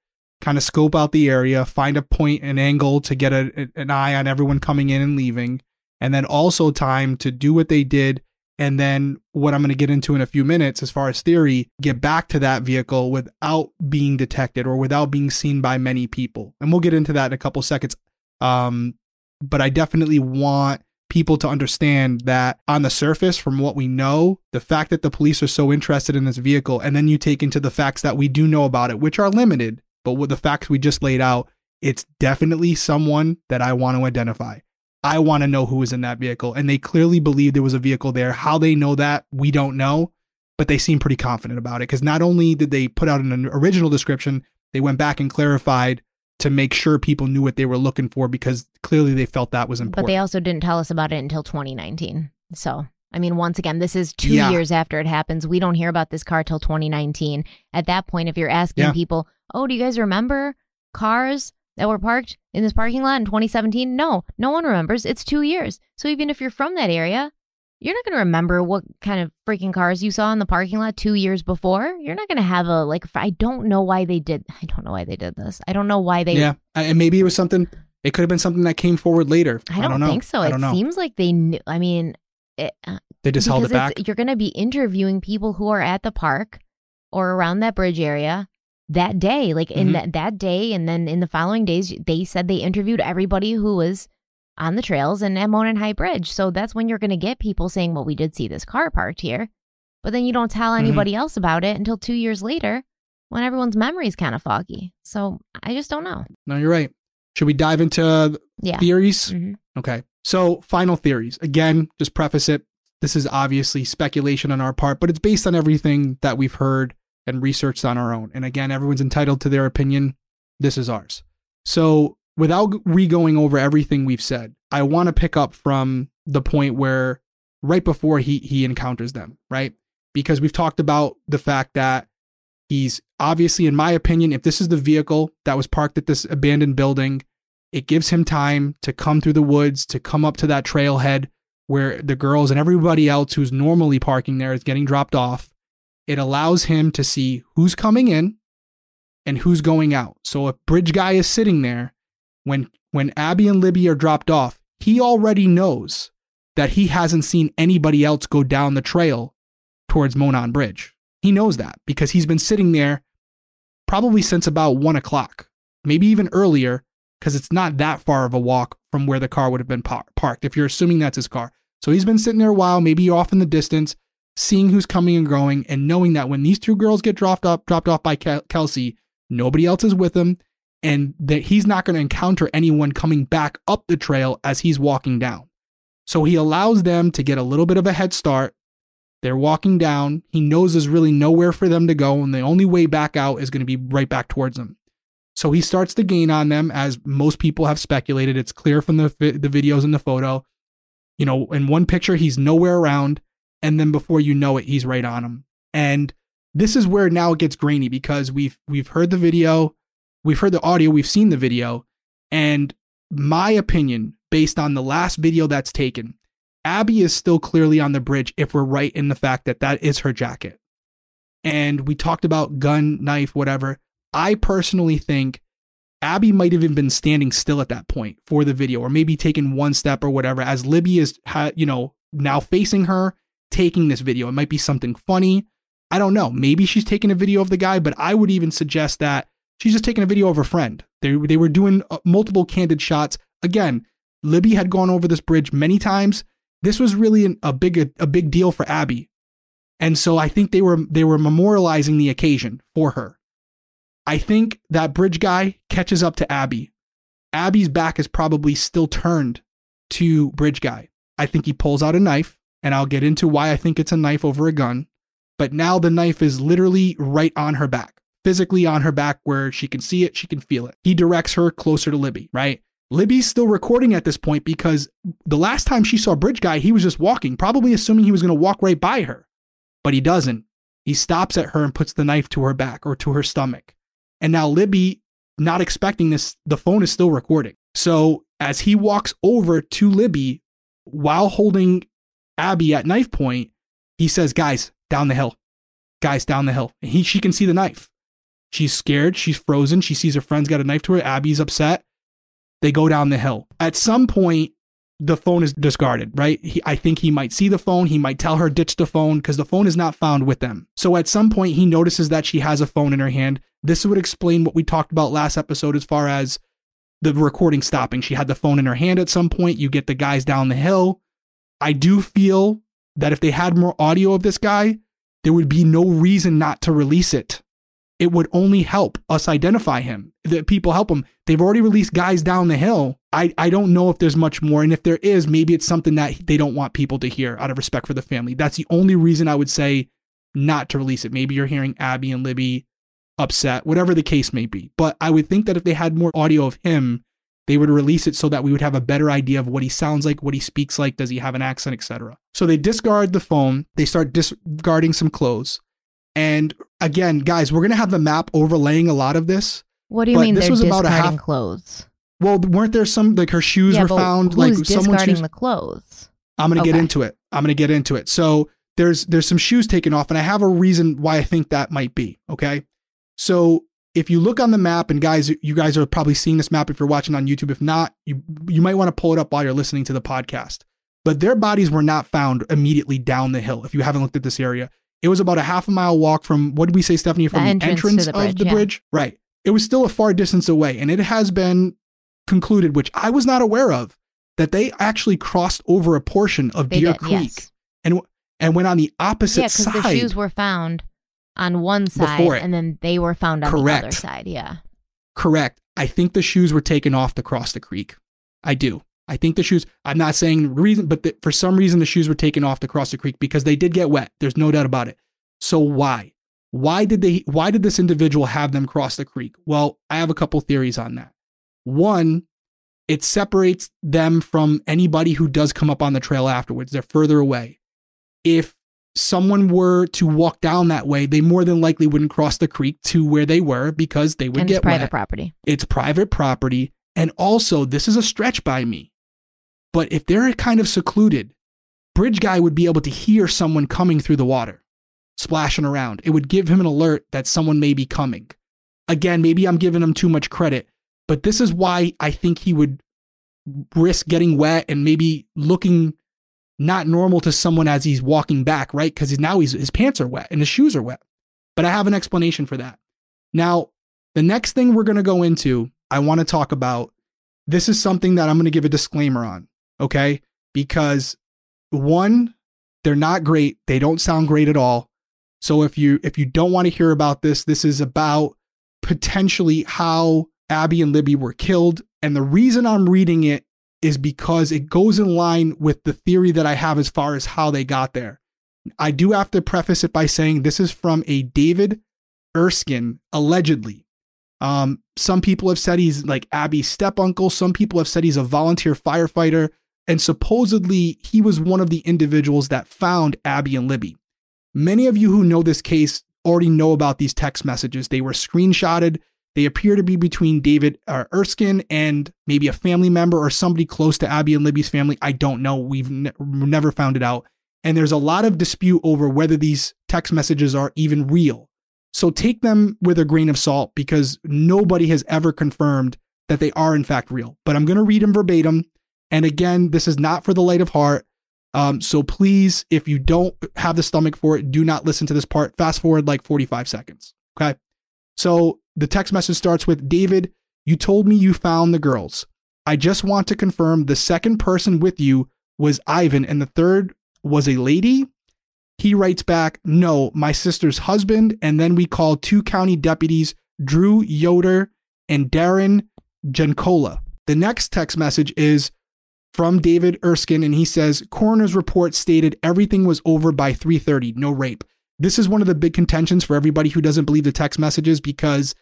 kind of scope out the area, find a and angle to get a, an eye on everyone coming in and leaving, and then also time to do what they did and then what I'm going to get into in a few minutes as far as theory, get back to that vehicle without being detected or without being seen by many people. And we'll get into that in a couple seconds. Um, but I definitely want people to understand that on the surface, from what we know, the fact that the police are so interested in this vehicle, and then you take into the facts that we do know about it, which are limited, but with the facts we just laid out, it's definitely someone that I want to identify. I want to know who was in that vehicle. And they clearly believe there was a vehicle there. How they know that, we don't know, but they seem pretty confident about it because not only did they put out an original description, they went back and clarified to make sure people knew what they were looking for because clearly they felt that was important. But they also didn't tell us about it until 2019. So, I mean, once again, this is two Yeah. years after it happens. We don't hear about this car till 2019. At that point, if you're asking Yeah. people, oh, do you guys remember cars that were parked in this parking lot in 2017? No, no one remembers. It's two years. So even if you're from that area, you're not going to remember what kind of freaking cars you saw in the parking lot two years before. You're not going to have a, like, I don't know why they did, I don't know why they did this. I don't know why they yeah, and maybe it was something. It could have been something that came forward later. I don't, know. think so. I It don't know. seems like they knew. I mean, it, uh, they just held it back. you're going to be interviewing people who are at the park or around that bridge area that day, like in Mhm. that that day, and then in the following days, they said they interviewed everybody who was on the trails and at Monon High Bridge. So that's when you're going to get people saying, "Well, we did see this car parked here," but then you don't tell Mhm. anybody else about it until two years later, when everyone's memory is kind of foggy. So I just don't know. No, you're right. Should we dive into Yeah. theories? Mhm. Okay. So, final theories. Again, just preface it. This is obviously speculation on our part, but it's based on everything that we've heard and researched on our own. And again, everyone's entitled to their opinion. This is ours. So, without re going over everything we've said, I want to pick up from the point where right before he he encounters them, right? Because we've talked about the fact that he's obviously in my opinion, if this is the vehicle that was parked at this abandoned building, it gives him time to come through the woods, to come up to that trailhead where the girls and everybody else who's normally parking there is getting dropped off. It allows him to see who's coming in and who's going out. So if Bridge Guy is sitting there, when when Abby and Libby are dropped off, he already knows that he hasn't seen anybody else go down the trail towards Monon Bridge. He knows that because he's been sitting there probably since about one o'clock, maybe even earlier, because it's not that far of a walk from where the car would have been par- parked, if you're assuming that's his car. So he's been sitting there a while, maybe off in the distance, seeing who's coming and going, and knowing that when these two girls get dropped off, dropped off by Kel- Kelsi, nobody else is with him, and that he's not going to encounter anyone coming back up the trail as he's walking down. So he allows them to get a little bit of a head start. They're walking down. He knows there's really nowhere for them to go, and the only way back out is going to be right back towards them. So he starts to gain on them, as most people have speculated. It's clear from the the videos and the photo. You know, in one picture, he's nowhere around, and then before you know it, he's right on him. And this is where now it gets grainy because we've we've heard the video, we've heard the audio, we've seen the video, and my opinion, based on the last video that's taken, Abby is still clearly on the bridge if we're right in the fact that that is her jacket. And we talked about gun, knife, whatever. I personally think Abby might have even been standing still at that point for the video, or maybe taking one step or whatever, as Libby is, you know, now facing her, taking this video. It might be something funny. I don't know. Maybe she's taking a video of the guy, but I would even suggest that she's just taking a video of her friend. They they were doing uh, multiple candid shots. Again, Libby had gone over this bridge many times. This was really an, a big a, a big deal for Abby, and so I think they were they were memorializing the occasion for her. I think that bridge guy catches up to Abby. Abby's back is probably still turned to bridge guy. I think he pulls out a knife, and I'll get into why I think it's a knife over a gun. But now the knife is literally right on her back, physically on her back where she can see it, she can feel it. He directs her closer to Libby, right? Libby's still recording at this point because the last time she saw Bridge Guy, he was just walking, probably assuming he was going to walk right by her. But he doesn't. He stops at her and puts the knife to her back or to her stomach. And now Libby, not expecting this, the phone is still recording. So as he walks over to Libby while holding Abby at knife point, he says, Guys, down the hill. Guys, down the hill. And he, she can see the knife. She's scared. She's frozen. She sees her friend's got a knife to her. Abby's upset. They go down the hill. At some point, the phone is discarded, right? He, I think he might see the phone. He might tell her ditch the phone because the phone is not found with them. So at some point, he notices that she has a phone in her hand. This would explain what we talked about last episode as far as the recording stopping. She had the phone in her hand at some point. You get the guys down the hill. I do feel that if they had more audio of this guy, there would be no reason not to release it it would only help us identify him. That people help him. They've already released guys down the hill. I, I don't know if there's much more. And if there is, maybe it's something that they don't want people to hear out of respect for the family. That's the only reason I would say not to release it. Maybe you're hearing Abby and Libby upset, whatever the case may be. But I would think that if they had more audio of him, they would release it so that we would have a better idea of what he sounds like, what he speaks like, does he have an accent, etc. So they discard the phone, they start discarding some clothes. And again, guys, we're gonna have the map overlaying a lot of this. What do you mean? This was about a half clothes. Well, weren't there some like her shoes yeah, were found? like someone's shoes. the clothes. I'm gonna okay. get into it. I'm gonna get into it. So there's there's some shoes taken off, and I have a reason why I think that might be. Okay, so if you look on the map, and guys, you guys are probably seeing this map if you're watching on YouTube. If not, you you might want to pull it up while you're listening to the podcast. But their bodies were not found immediately down the hill. If you haven't looked at this area, it was about a half a mile walk from what did we say, Stephanie, from the, the entrance, the bridge, of the yeah. bridge, right? It was still a far distance away, and it has been concluded, which I was not aware of, that they actually crossed over a portion of they Deer did, Creek yes. and and went on the opposite yeah, side. Yeah, because the shoes were found on one side, and then they were found on Correct. the other side. Yeah. Correct. I think the shoes were taken off to cross the creek. I do. I think the shoes. I'm not saying reason, but the, for some reason the shoes were taken off to cross the creek because they did get wet. There's no doubt about it. So why? Why did they? Why did this individual have them cross the creek? Well, I have a couple theories on that. One, it separates them from anybody who does come up on the trail afterwards. They're further away. If someone were to walk down that way, they more than likely wouldn't cross the creek to where they were because they would and get it's private wet. property. It's private property. And also, this is a stretch by me. But if they're kind of secluded, Bridge Guy would be able to hear someone coming through the water, splashing around. It would give him an alert that someone may be coming. Again, maybe I'm giving him too much credit, but this is why I think he would risk getting wet and maybe looking not normal to someone as he's walking back, right? Because now he's, his pants are wet and his shoes are wet. But I have an explanation for that. Now, the next thing we're going to go into, I want to talk about. This is something that I'm going to give a disclaimer on, okay? Because one, they're not great. They don't sound great at all. So if you if you don't want to hear about this, this is about potentially how Abby and Libby were killed. And the reason I'm reading it is because it goes in line with the theory that I have as far as how they got there. I do have to preface it by saying this is from a David Erskine, allegedly. Um, some people have said he's like Abby's step uncle. Some people have said he's a volunteer firefighter. And supposedly he was one of the individuals that found Abby and Libby. Many of you who know this case already know about these text messages. They were screenshotted. They appear to be between David uh, Erskine and maybe a family member or somebody close to Abby and Libby's family. I don't know. We've ne- never found it out. And there's a lot of dispute over whether these text messages are even real. So take them with a grain of salt because nobody has ever confirmed that they are in fact real. But I'm going to read them verbatim. And again, this is not for the light of heart. Um, so please, if you don't have the stomach for it, do not listen to this part. Fast forward like 45 seconds. Okay. So the text message starts with David, you told me you found the girls. I just want to confirm the second person with you was Ivan and the third was a lady. He writes back, No, my sister's husband. And then we call two county deputies, Drew Yoder and Darren Jankola. The next text message is from David Erskine, and he says, Coroner's report stated everything was over by 3:30, no rape. This is one of the big contentions for everybody who doesn't believe the text messages because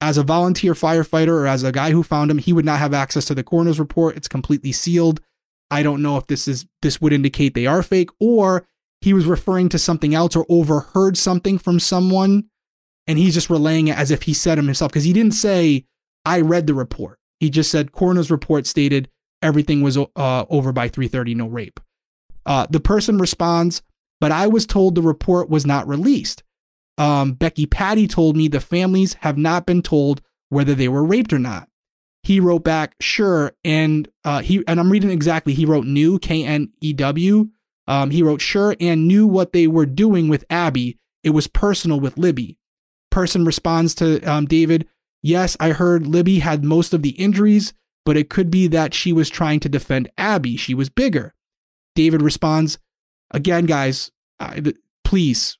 as a volunteer firefighter or as a guy who found him, he would not have access to the coroner's report. It's completely sealed. I don't know if this is this would indicate they are fake or he was referring to something else or overheard something from someone and he's just relaying it as if he said him himself because he didn't say I read the report. He just said coroner's report stated everything was uh, over by 3:30 no rape. Uh, the person responds but I was told the report was not released. Um, Becky Patty told me the families have not been told whether they were raped or not. He wrote back, sure, and uh, he and I'm reading exactly. He wrote new K N E W. Um, he wrote sure and knew what they were doing with Abby. It was personal with Libby. Person responds to um, David, yes, I heard Libby had most of the injuries, but it could be that she was trying to defend Abby. She was bigger. David responds, Again, guys, please,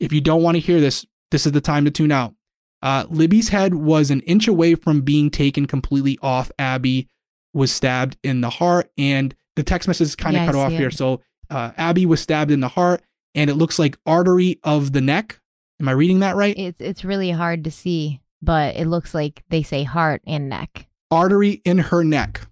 if you don't want to hear this, this is the time to tune out. Uh, Libby's head was an inch away from being taken completely off. Abby was stabbed in the heart, and the text message is kind of Yeah, cut off see here. So uh, Abby was stabbed in the heart, and it looks like artery of the neck. Am I reading that right? It's it's really hard to see, but it looks like they say heart and neck. artery in her neck.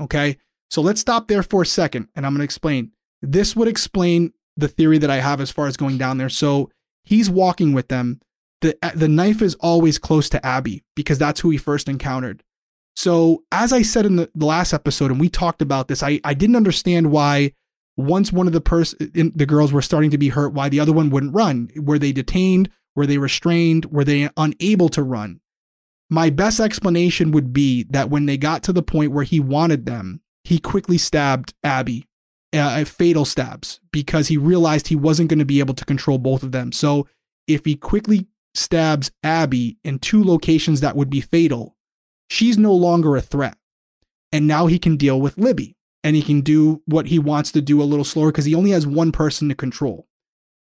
Okay. So let's stop there for a second and I'm going to explain. This would explain the theory that I have as far as going down there. So he's walking with them. The, the knife is always close to Abby because that's who he first encountered. So, as I said in the, the last episode, and we talked about this, I, I didn't understand why once one of the person the girls were starting to be hurt, why the other one wouldn't run. Were they detained? Were they restrained? Were they unable to run? My best explanation would be that when they got to the point where he wanted them, he quickly stabbed Abby, uh, fatal stabs, because he realized he wasn't going to be able to control both of them. So if he quickly stabs Abby in two locations that would be fatal, she's no longer a threat. And now he can deal with Libby and he can do what he wants to do a little slower because he only has one person to control.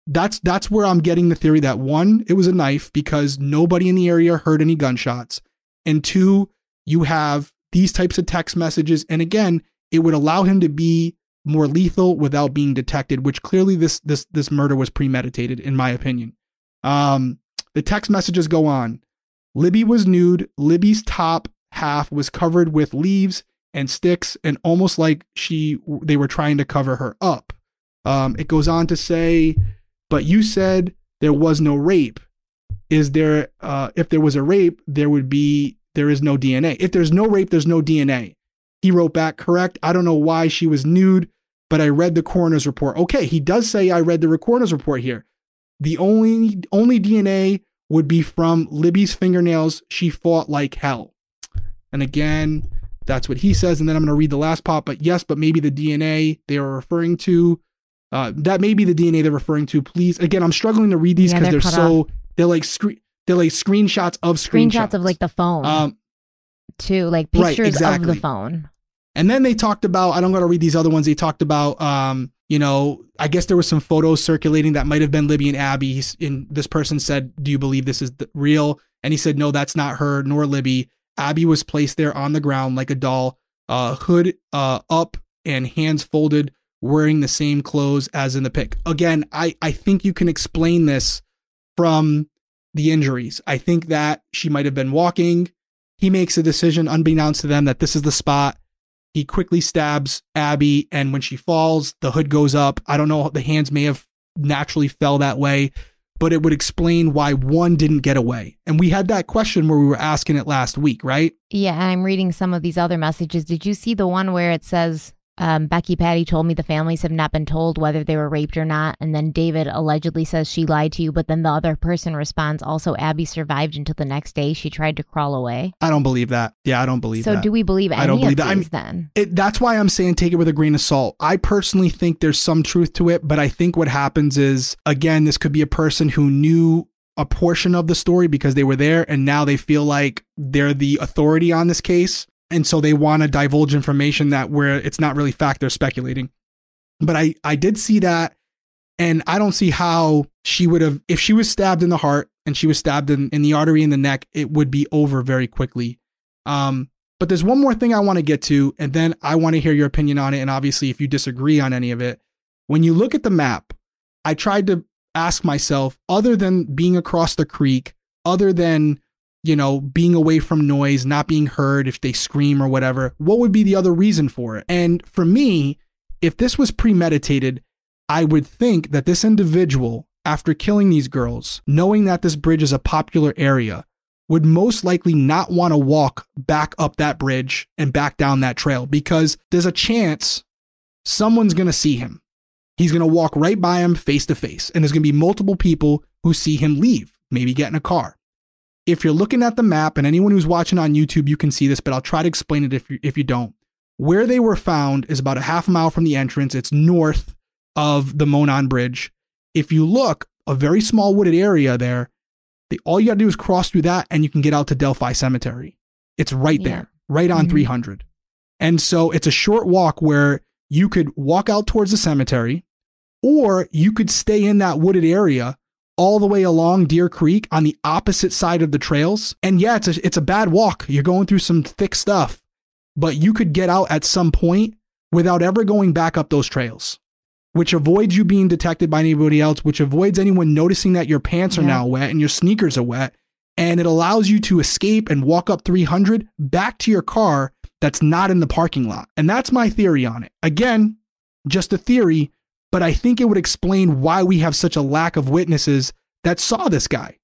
That's that's where I'm getting the theory that one, it was a knife because nobody in the area heard any gunshots. And two, you have these types of text messages. And again, it would allow him to be more lethal without being detected, which clearly this this this murder was premeditated, in my opinion. Um, the text messages go on. Libby was nude. Libby's top half was covered with leaves and sticks, and almost like she they were trying to cover her up. Um, it goes on to say, but you said there was no rape. Is there? Uh, if there was a rape, there would be. There is no DNA. If there's no rape, there's no DNA. He wrote back, correct. I don't know why she was nude, but I read the coroner's report. Okay, he does say I read the coroner's report here. The only only DNA would be from Libby's fingernails. She fought like hell. And again, that's what he says. And then I'm going to read the last part. But yes, but maybe the DNA they are referring to, uh, that may be the DNA they're referring to. Please, again, I'm struggling to read these Yeah, because they're they're, cut so they're like screen they're like screenshots of screenshots, Screenshots of like the phone um, too, like right, pictures of the phone. And then they talked about, I don't got to read these other ones. They talked about, um, you know, I guess there was some photos circulating that might have been Libby and Abby. He's, and this person said, Do you believe this is real? And he said, No, that's not her nor Libby. Abby was placed there on the ground like a doll, uh, hood uh, up and hands folded, wearing the same clothes as in the pic. Again, I, I think you can explain this from the injuries. I think that she might have been walking. He makes a decision unbeknownst to them that this is the spot. He quickly stabs Abby, and when she falls, the hood goes up. I don't know, the hands may have naturally fell that way, but it would explain why one didn't get away. And we had that question where we were asking it last week, right? Yeah, and I'm reading some of these other messages. Did you see the one where it says, um, Becky Patty told me the families have not been told whether they were raped or not. And then David allegedly says she lied to you, but then the other person responds, also, Abby survived until the next day. She tried to crawl away. I don't believe that. Yeah, I don't believe So that. So do we believe any I don't believe of that. I mean- then? it, that's why I'm saying take it with a grain of salt. I personally think there's some truth to it, but I think what happens is, again, this could be a person who knew a portion of the story because they were there and now they feel like they're the authority on this case. And so they want to divulge information that where it's not really fact, they're speculating. But I, I did see that. And I don't see how she would have, if she was stabbed in the heart and she was stabbed in, in the artery in the neck, it would be over very quickly. Um, but there's one more thing I want to get to, and then I want to hear your opinion on it. And obviously, if you disagree on any of it, when you look at the map, I tried to ask myself, other than being across the creek, other than, you know, being away from noise, not being heard if they scream or whatever, what would be the other reason for it? And for me, if this was premeditated, I would think that this individual, after killing these girls, knowing that this bridge is a popular area, would most likely not want to walk back up that bridge and back down that trail because there's a chance someone's going to see him. He's going to walk right by him face to face, and there's going to be multiple people who see him leave, maybe get in a car. If you're looking at the map, and anyone who's watching on YouTube, you can see this, but I'll try to explain it if you, if you don't. Where they were found is about a half mile from the entrance. It's north of the Monon Bridge. If you look, a very small wooded area there, the, all you got to do is cross through that and you can get out to Delphi Cemetery. It's right Yeah. there, right on Mhm. 300. And so it's a short walk where you could walk out towards the cemetery or you could stay in that wooded area all the way along Deer Creek on the opposite side of the trails. And yeah, it's a, it's a bad walk. You're going through some thick stuff, but you could get out at some point without ever going back up those trails, which avoids you being detected by anybody else, which avoids anyone noticing that your pants are Yeah. now wet and your sneakers are wet. And it allows you to escape and walk up 300 back to your car that's not in the parking lot. And that's my theory on it. Again, just a theory, but I think it would explain why we have such a lack of witnesses that saw this guy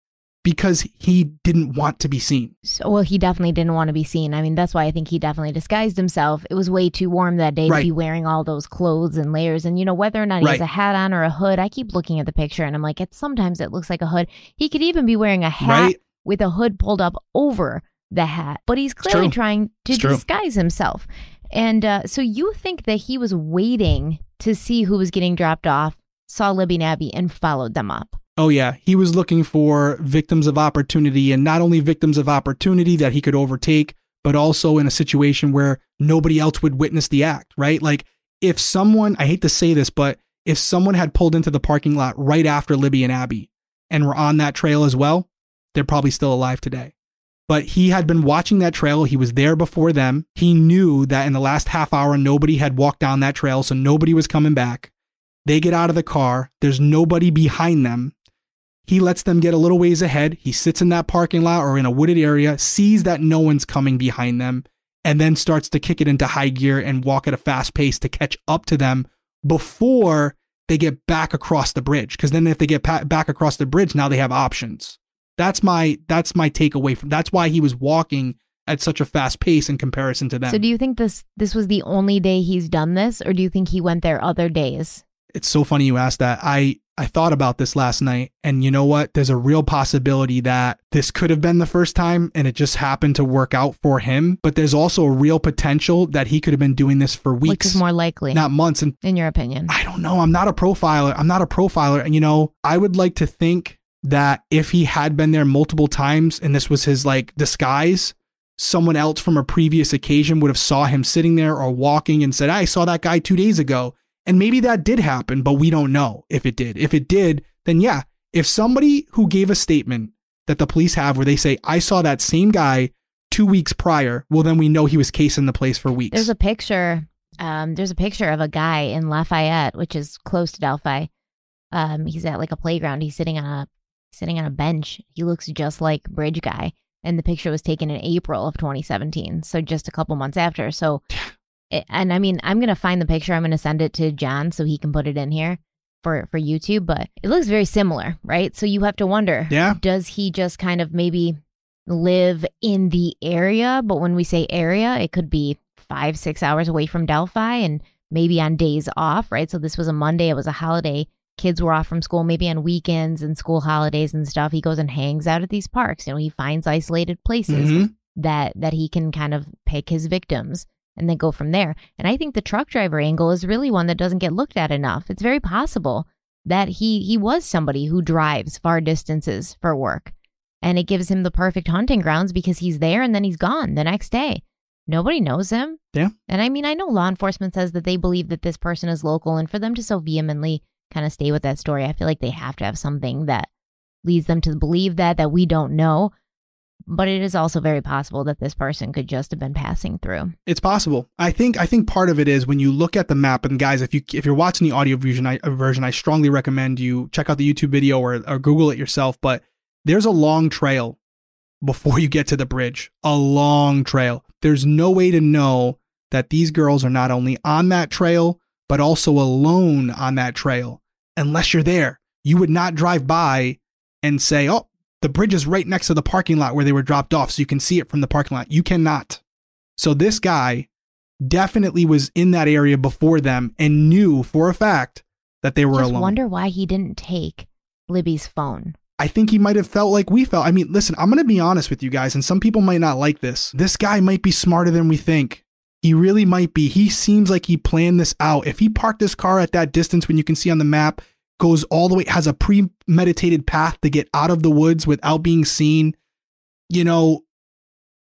because he didn't want to be seen. So, well, he definitely didn't want to be seen. I mean, that's why I think he definitely disguised himself. It was way too warm that day to Right. be wearing all those clothes and layers. And, you know, whether or not he has a hat on or a hood, I keep looking at the picture and I'm like, it's sometimes it looks like a hood. He could even be wearing a hat Right? with a hood pulled up over the hat, but he's clearly trying to disguise himself. And uh, so you think that he was waiting to see who was getting dropped off, saw Libby and Abby, and followed them up. Oh, yeah. He was looking for victims of opportunity and not only victims of opportunity that he could overtake, but also in a situation where nobody else would witness the act, right? Like if someone, I hate to say this, but if someone had pulled into the parking lot right after Libby and Abby and were on that trail as well, they're probably still alive today. But he had been watching that trail. He was there before them. He knew that in the last half hour, nobody had walked down that trail, so nobody was coming back. They get out of the car. There's nobody behind them. He lets them get a little ways ahead. He sits in that parking lot or in a wooded area, sees that no one's coming behind them, and then starts to kick it into high gear and walk at a fast pace to catch up to them before they get back across the bridge. Because then if they get pa- back across the bridge, now they have options. That's my that's my takeaway from. That's why he was walking at such a fast pace in comparison to them. So do you think this this was the only day he's done this, or do you think he went there other days? it's so funny you asked that. I I thought about this last night and you know what? There's a real possibility that this could have been the first time and it just happened to work out for him, but there's also a real potential that he could have been doing this for Which weeks, is more likely, not months and in your opinion? I don't know. I'm not a profiler. I'm not a profiler. And, you know, I would like to think that if he had been there multiple times and this was his like disguise, someone else from a previous occasion would have saw him sitting there or walking and said, I saw that guy two days ago. And maybe that did happen, but we don't know if it did. If it did, then yeah. If somebody who gave a statement that the police have where they say, I saw that same guy two weeks prior, well, then we know he was casing the place for weeks. There's a picture. Um, there's a picture of a guy in Lafayette, which is close to Delphi. Um, he's at like a playground. He's sitting on a sitting on a bench. He looks just like Bridge Guy, and the picture was taken in April of 2017, so just a couple months after. So, <sighs> and I mean, I'm gonna find the picture. I'm gonna send it to John so he can put it in here for for YouTube. But it looks very similar, right? So you have to wonder, Yeah. does he just kind of maybe live in the area? But when we say area, it could be five, six hours away from Delphi and maybe on days off, right? So this was a Monday, it was a holiday. Kids were off from school, maybe on weekends and school holidays and stuff. He goes and hangs out at these parks. You know, he finds isolated places Mhm. that that he can kind of pick his victims and then go from there. And I think the truck driver angle is really one that doesn't get looked at enough. It's very possible that he he was somebody who drives far distances for work. And it gives him the perfect hunting grounds because he's there and then he's gone the next day. Nobody knows him. Yeah. And I mean, I know law enforcement says that they believe that this person is local and for them to so vehemently kind of stay with that story, I feel like they have to have something that leads them to believe that that we don't know. But it is also very possible that this person could just have been passing through. It's possible. I think I think part of it is when you look at the map and guys, if you if you're watching the audio version, I, uh, version, I strongly recommend you check out the YouTube video or, or Google it yourself. But there's a long trail before you get to the bridge. A long trail. There's no way to know that these girls are not only on that trail but also alone on that trail unless you're there. You would not drive by and say, "Oh, the bridge is right next to the parking lot where they were dropped off, so you can see it from the parking lot." You cannot. So this guy definitely was in that area before them and knew for a fact that they were just alone. wonder why he didn't take Libby's phone. I think he might have felt like we felt. I mean, listen, I'm going to be honest with you guys, and some people might not like this. This guy might be smarter than we think. He really might be. He seems like he planned this out. If he parked this car at that distance when you can see on the map, goes all the way, has a premeditated path to get out of the woods without being seen, you know,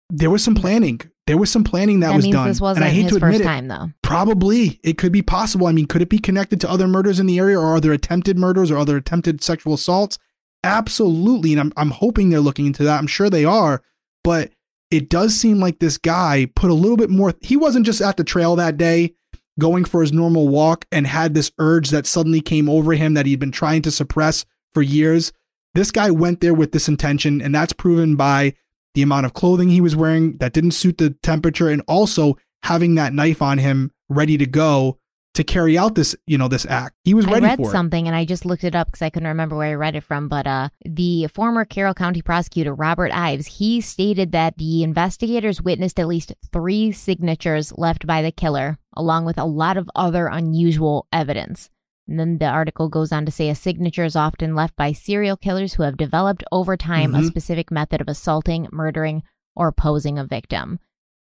there was some planning. There was some planning that, That, was done. this wasn't and I hate his to admit first it. time, though. Probably. It could be possible. I mean, could it be connected to other murders in the area or other attempted murders or other attempted sexual assaults? Absolutely. And I'm, I'm hoping they're looking into that. I'm sure they are. But it does seem like this guy put a little bit more. He wasn't just at the trail that day going for his normal walk and had this urge that suddenly came over him that he'd been trying to suppress for years. This guy went there with this intention, and that's proven by the amount of clothing he was wearing that didn't suit the temperature and also having that knife on him ready to go to carry out this, you know, this act. He was ready I read for something and I just looked it up because I couldn't remember where I read it from. But uh, the former Carroll County prosecutor Robert Ives he stated that the investigators witnessed at least three signatures left by the killer, along with a lot of other unusual evidence. And then the article goes on to say a signature is often left by serial killers who have developed over time Mhm. a specific method of assaulting, murdering, or posing a victim.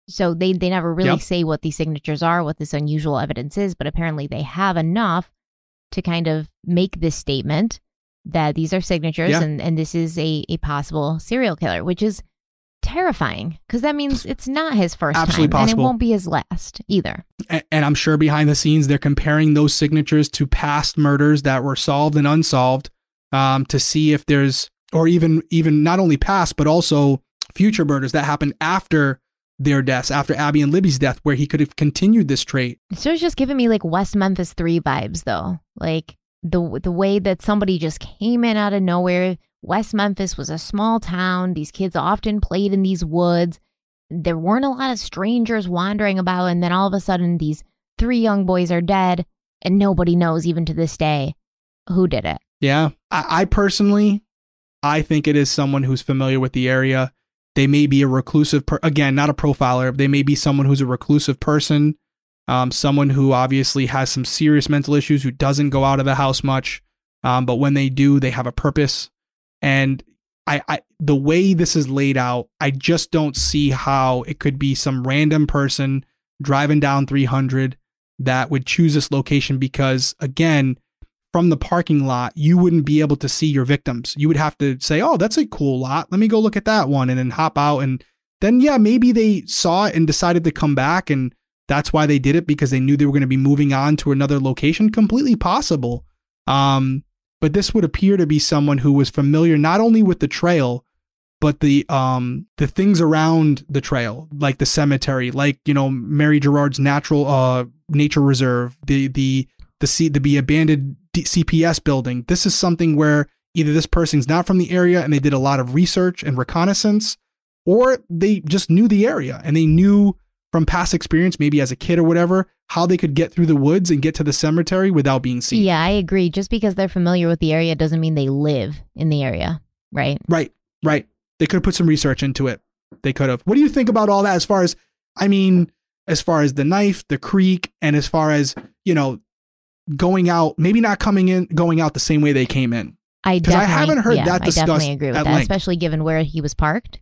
So they, they never really Yep. say what these signatures are, what this unusual evidence is, but apparently they have enough to kind of make this statement that these are signatures Yeah. and, and this is a, a possible serial killer, which is terrifying because that means it's not his first Absolutely time and it won't be his last either. A- and I'm sure behind the scenes they're comparing those signatures to past murders that were solved and unsolved um, to see if there's or even even not only past but also future murders that happened after their deaths, after Abby and Libby's death, where he could have continued this trait. So it's just giving me like West Memphis 3 vibes though. Like the the way that somebody just came in out of nowhere. West Memphis was a small town. These kids often played in these woods. There weren't a lot of strangers wandering about and then all of a sudden these three young boys are dead and nobody knows even to this day who did it. Yeah, I, I personally, I think it is someone who's familiar with the area. They may be a reclusive, per- again, not a profiler. They may be someone who's a reclusive person, um, someone who obviously has some serious mental issues, who doesn't go out of the house much, um, but when they do, they have a purpose. And I, I, the way this is laid out, I just don't see how it could be some random person driving down 300 that would choose this location because, again, from the parking lot, you wouldn't be able to see your victims. You would have to say, "Oh, that's a cool lot. Let me go look at that one," and then hop out. And then, yeah, maybe they saw it and decided to come back, and that's why they did it because they knew they were going to be moving on to another location. Completely possible. Um, but this would appear to be someone who was familiar not only with the trail, but the um the things around the trail, like the cemetery, like you know Mary Gerard's natural uh nature reserve, the the the C, the be abandoned D- CPS building. This is something where either this person's not from the area and they did a lot of research and reconnaissance, or they just knew the area and they knew from past experience, maybe as a kid or whatever, how they could get through the woods and get to the cemetery without being seen. Yeah, I agree. Just because they're familiar with the area doesn't mean they live in the area, right? Right, right. They could have put some research into it. They could have. What do you think about all that as far as, I mean, as far as the knife, the creek, and as far as, you know, going out, maybe not coming in, going out the same way they came in? I 'Cause I definitely haven't heard yeah, that I discussed definitely agree with at that, length. especially given where he was parked.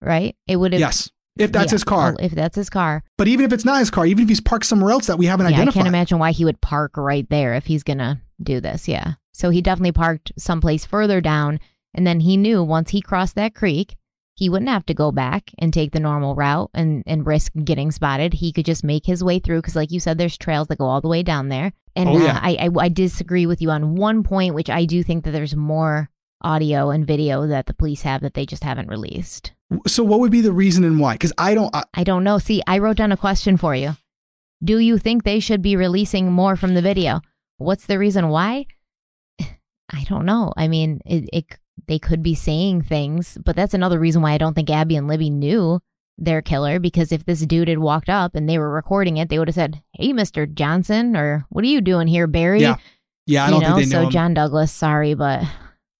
Right? It would have Yes. If that's yeah, his car. If that's his car. But even if it's not his car, even if he's parked somewhere else that we haven't yeah, I can't imagine why he would park right there if he's gonna do this. Yeah. So he definitely parked someplace further down, and then he knew once he crossed that creek, he wouldn't have to go back and take the normal route and and risk getting spotted. He could just make his way through because, like you said, there's trails that go all the way down there. And Oh, uh, yeah. I, I I disagree with you on one point, which I do think that there's more audio and video that the police have that they just haven't released. So what would be the reason and why? Because I don't. I, I don't know. See, I wrote down a question for you. Do you think they should be releasing more from the video? What's the reason why? <sighs> I don't know. I mean, it, it they could be saying things, but that's another reason why I don't think Abby and Libby knew their killer because if this dude had walked up and they were recording it, they would have said, "Hey, Mister Johnson," or "What are you doing here, Barry?" Yeah, yeah, I you don't know. think they know so him. John Douglas, sorry, but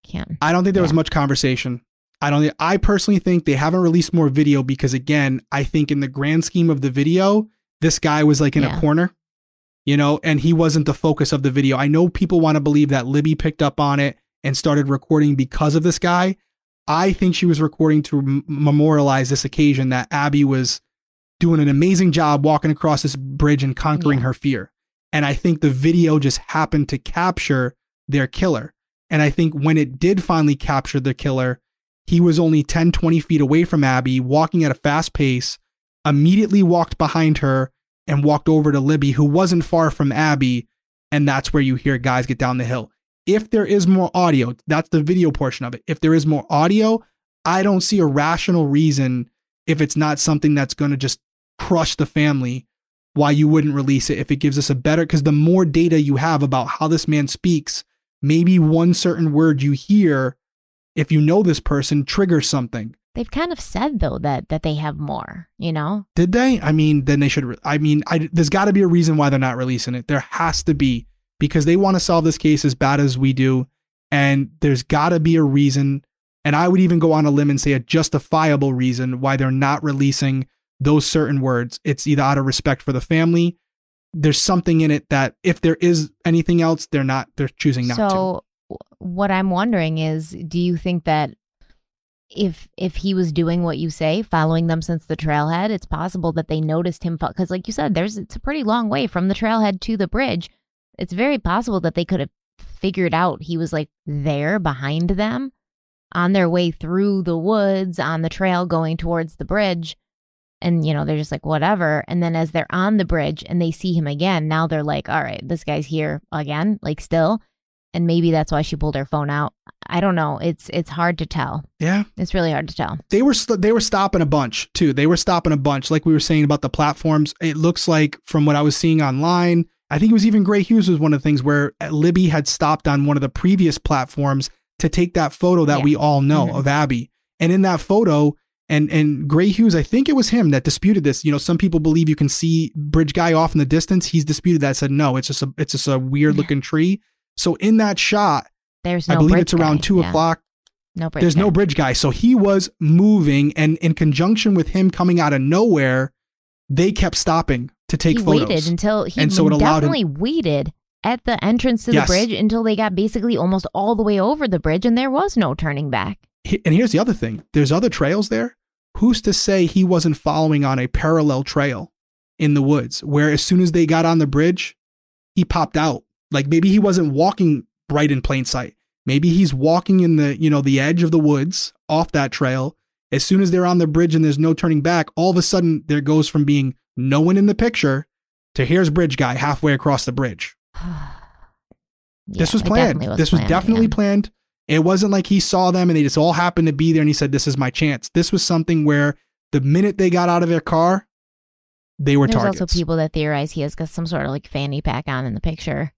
can't. I don't think there was much conversation. I don't. I personally think they haven't released more video because, again, I think in the grand scheme of the video, this guy was like in Yeah. a corner, you know, and he wasn't the focus of the video. I know people want to believe that Libby picked up on it and started recording because of this guy. I think she was recording to m- memorialize this occasion that Abby was doing an amazing job walking across this bridge and conquering Yeah. her fear. And I think the video just happened to capture their killer. And I think when it did finally capture the killer, he was only 10, 20 feet away from Abby, walking at a fast pace, immediately walked behind her and walked over to Libby, who wasn't far from Abby. And that's where you hear guys get down the hill. If there is more audio, that's the video portion of it. If there is more audio, I don't see a rational reason if it's not something that's going to just crush the family why you wouldn't release it if it gives us a better because the more data you have about how this man speaks maybe one certain word you hear if you know this person triggers something They've kind of said though that that they have more, you know. did they i mean then they should re- i mean I, there's got to be a reason why they're not releasing it there has to be because they want to solve this case as bad as we do and there's got to be a reason. And i would even go on a limb and say a justifiable reason why they're not releasing those certain words. It's either out of respect for the family there's something in it that if there is anything else they're not they're choosing not to. So what I'm wondering is do you think that if if he was doing what you say, following them since the trailhead, it's possible that they noticed him because like you said there's it's a pretty long way from the trailhead to the bridge. It's very possible that they could have figured out he was like there behind them on their way through the woods on the trail going towards the bridge and you know they're just like whatever and then as they're on the bridge and they see him again now they're like all right this guy's here again like still and maybe that's why she pulled her phone out. I don't know. It's it's hard to tell. Yeah. It's really hard to tell. They were they were stopping a bunch too. They were stopping a bunch, like we were saying about the platforms. It looks like from what I was seeing online, I think it was even Gray Hughes was one of the things where Libby had stopped on one of the previous platforms to take that photo that Yeah. we all know Mhm. of Abby, and in that photo. And and Gray Hughes, I think it was him that disputed this. You know, some people believe you can see Bridge Guy off in the distance. He's disputed that. Said no, it's just a it's just a weird looking tree. So in that shot, there's no I believe it's around guy. two Yeah, o'clock. no bridge There's guy. no bridge guy. So he was moving, and in conjunction with him coming out of nowhere, they kept stopping to take he photos. waited until he And so it allowed him- definitely waited at the entrance to Yes. the bridge until they got basically almost all the way over the bridge and there was no turning back and here's the other thing there's other trails there. Who's to say he wasn't following on a parallel trail in the woods where as soon as they got on the bridge, he popped out? Like maybe he wasn't walking right in plain sight. Maybe he's walking in the, you know, the edge of the woods off that trail. As soon as they're on the bridge and there's no turning back, all of a sudden there goes from being no one in the picture to here's bridge guy halfway across the bridge. <sighs> this was planned. definitely this was definitely yeah. planned. It wasn't like he saw them and they just all happened to be there and he said, This is my chance. This was something where the minute they got out of their car, they were There's targets. also people that theorize he has got some sort of like fanny pack on in the picture,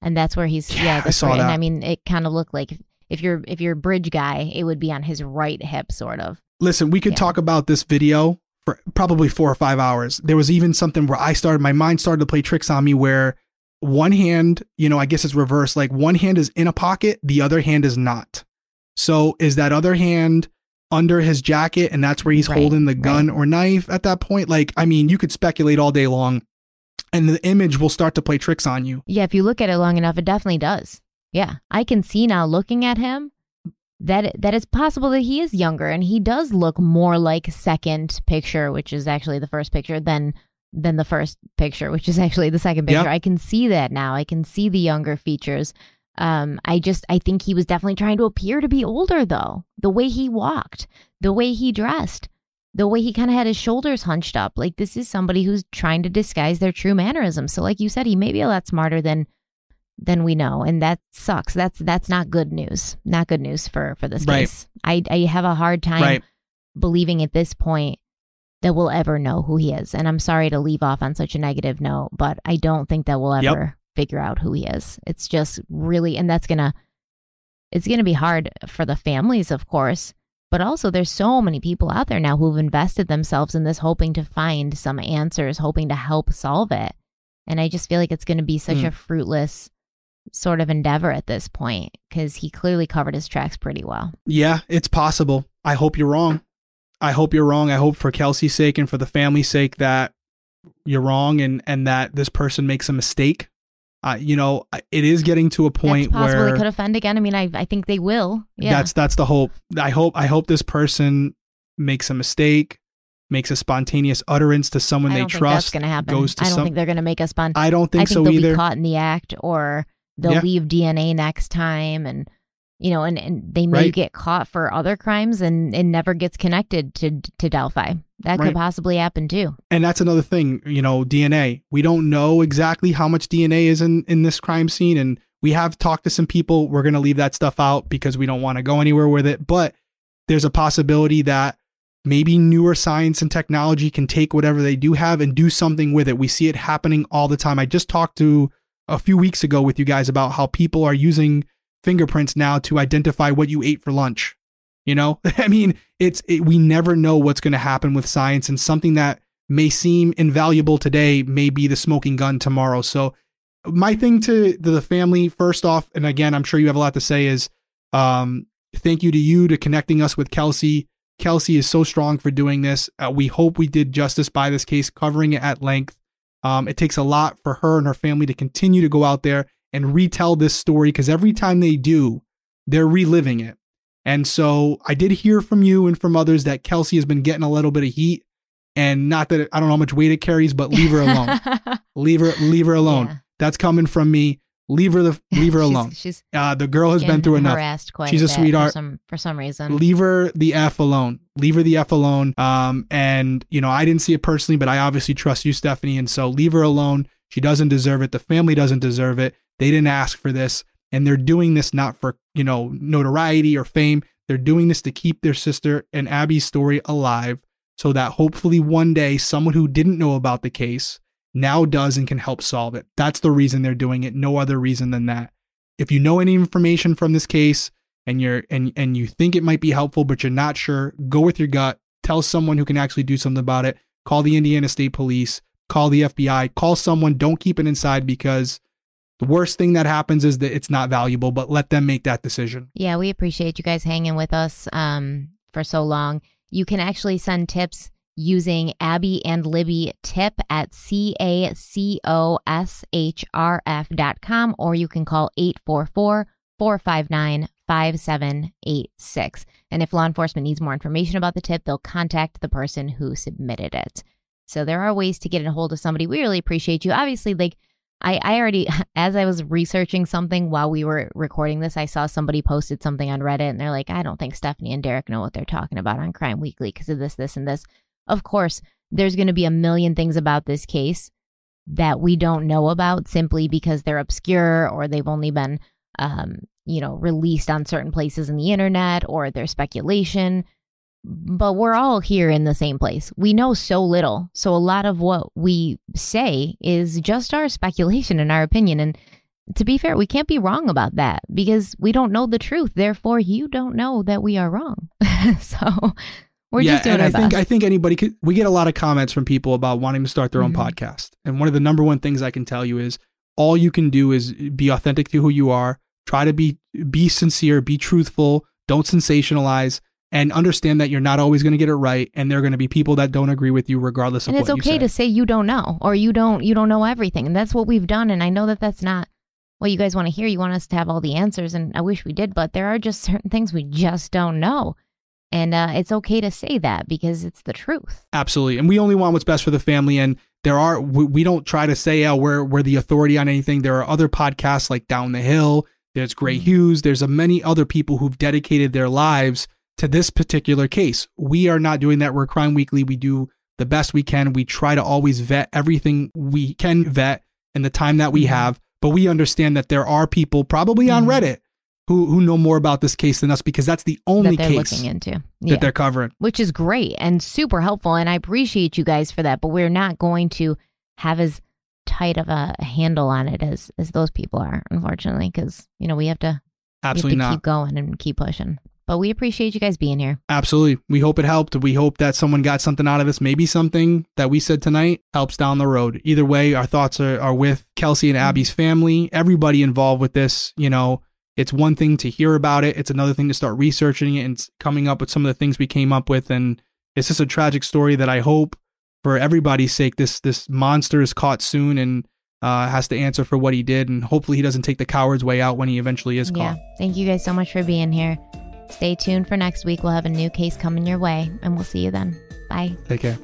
and that's where he's Yeah, yeah. I that's saw where, And. I mean, it kind of looked like if you're if you're a bridge guy, it would be on his right hip, sort of. Listen, we could Yeah. talk about this video for probably four or five hours. There was even something where I started, my mind started to play tricks on me where one hand, you know, I guess it's reversed. Like one hand is in a pocket, the other hand is not. So is that other hand under his jacket and that's where he's Right, holding the gun or knife at that point? Like, I mean, you could speculate all day long and the image will start to play tricks on you. Yeah, if you look at it long enough, it definitely does. Yeah, I can see now looking at him that that it's possible that he is younger and he does look more like second picture, which is actually the first picture, than than the first picture, which is actually the second picture. I can see that now. I can see the younger features. Um, I just I think he was definitely trying to appear to be older though. The way he walked, the way he dressed, the way he kind of had his shoulders hunched up. Like this is somebody who's trying to disguise their true mannerisms. So like you said, he may be a lot smarter than than we know, and that sucks. That's that's not good news. Not good news for for this Right. case. I I have a hard time Right. believing at this point that we'll ever know who he is. And I'm sorry to leave off on such a negative note, but I don't think that we'll Yep. ever figure out who he is. It's just really and that's going to it's to be hard for the families, of course, but also there's so many people out there now who've invested themselves in this hoping to find some answers, hoping to help solve it. And I just feel like it's going to be such Hmm. a fruitless sort of endeavor at this point because he clearly covered his tracks pretty well. Yeah, it's possible. I hope you're wrong. I hope you're wrong. I hope for Kelsi's sake and for the family's sake that you're wrong and and that this person makes a mistake. Uh, you know, it is getting to a point That's possible where they could offend again. I mean, I I think they will. Yeah. that's that's the hope. I hope I hope this person makes a mistake, makes a spontaneous utterance to someone I they trust. that's going to happen. goes to I don't some- think they're going to make us fun. I don't I think, think so they'll either. be caught in the act, or they'll Yeah. leave DNA next time, and you know, and, and they may Right. get caught for other crimes, and it never gets connected to to Delphi. That Right. could possibly happen too. and that's another thing you know dna we don't know exactly how much dna is in in this crime scene and We have talked to some people. We're going to leave that stuff out because we don't want to go anywhere with it. But there's a possibility that maybe newer science and technology can take whatever they do have and do something with it. We see it happening all the time. I just talked to a few weeks ago with you guys about how people are using fingerprints now to identify what you ate for lunch. You know, <laughs> I mean, it's it, we never know what's going to happen with science, and something that may seem invaluable today may be the smoking gun tomorrow. So, my thing to, the family, first off, and again, I'm sure you have a lot to say, is um, thank you to you to connecting us with Kelsi. Kelsi is so strong for doing this. Uh, we hope we did justice by this case, covering it at length. Um, it takes a lot for her and her family to continue to go out there and retell this story because every time they do, they're reliving it. And so I did hear from you and from others that Kelsi has been getting a little bit of heat. And not that it, I don't know how much weight it carries, but leave her alone. <laughs> leave her, leave her alone. Yeah. That's coming from me. Leave her the leave her alone. she's, she's uh, the girl has been through enough. She's a, a sweetheart for some, for some reason. Leave her the f alone. Leave her the f alone. Um, and you know I didn't see it personally, but I obviously trust you, Stephanie, and so leave her alone. She doesn't deserve it. The family doesn't deserve it. They didn't ask for this, and they're doing this not for you know notoriety or fame. They're doing this to keep their sister and Abby's story alive, so that hopefully one day someone who didn't know about the case now does and can help solve it. That's the reason they're doing it. No other reason than that. If you know any information from this case and you're and and you think it might be helpful but you're not sure, go with your gut. Tell someone who can actually do something about it. Call the Indiana State Police, call the FBI, call someone. Don't keep it inside because the worst thing that happens is that it's not valuable, but let them make that decision. Yeah, we appreciate you guys hanging with us um, for so long. You can actually send tips using Abby and Libby tip at cacoshrf.com or you can call 844 459 5786. And if law enforcement needs more information about the tip, they'll contact the person who submitted it. So there are ways to get a hold of somebody. We really appreciate you. Obviously, like I, I already, <laughs> as I was researching something while we were recording this, I saw somebody posted something on Reddit and they're like, I don't think Stephanie and Derek know what they're talking about on Crime Weekly because of this, this, and this. Of course, there's going to be a million things about this case that we don't know about simply because they're obscure or they've only been, um, you know, released on certain places in the internet or there's speculation. But we're all here in the same place. We know so little. So a lot of what we say is just our speculation and our opinion. And to be fair, we can't be wrong about that because we don't know the truth. Therefore, you don't know that we are wrong. <laughs> so we're yeah, just doing and I best. think I think anybody could. We get a lot of comments from people about wanting to start their mm-hmm. own podcast, and one of the number one things I can tell you is all you can do is be authentic to who you are. Try to be be sincere, be truthful. Don't sensationalize, and understand that you're not always going to get it right, and there are going to be people that don't agree with you, regardless and of. And it's okay to say you don't know, or you don't you don't know everything, and that's what we've done. And I know that that's not what you guys want to hear. You want us to have all the answers, and I wish we did, but there are just certain things we just don't know. And uh, it's okay to say that because it's the truth. Absolutely. And we only want what's best for the family. And there are, we, we don't try to say, oh, we're, we're the authority on anything. There are other podcasts like Down the Hill. There's Gray mm-hmm. Hughes. There's a many other people who've dedicated their lives to this particular case. We are not doing that. We're Crime Weekly. We do the best we can. We try to always vet everything we can vet in the time that we mm-hmm. have. But we understand that there are people probably on mm-hmm. Reddit who who know more about this case than us because that's the only that case looking into yeah. that they're covering, which is great and super helpful. And I appreciate you guys for that. But we're not going to have as tight of a handle on it as as those people are, unfortunately, because you know we have to absolutely have to not keep going and keep pushing. But we appreciate you guys being here. Absolutely. We hope it helped. We hope that someone got something out of this. Maybe something that we said tonight helps down the road. Either way, our thoughts are, are with Kelsi and Abby's mm-hmm. family, everybody involved with this. You know, it's one thing to hear about it, it's another thing to start researching it and coming up with some of the things we came up with. And it's just a tragic story that I hope, for everybody's sake, this this monster is caught soon and uh, has to answer for what he did. And hopefully, he doesn't take the coward's way out when he eventually is caught. Yeah. Thank you guys so much for being here. Stay tuned for next week. We'll have a new case coming your way, and we'll see you then. Bye. Take care.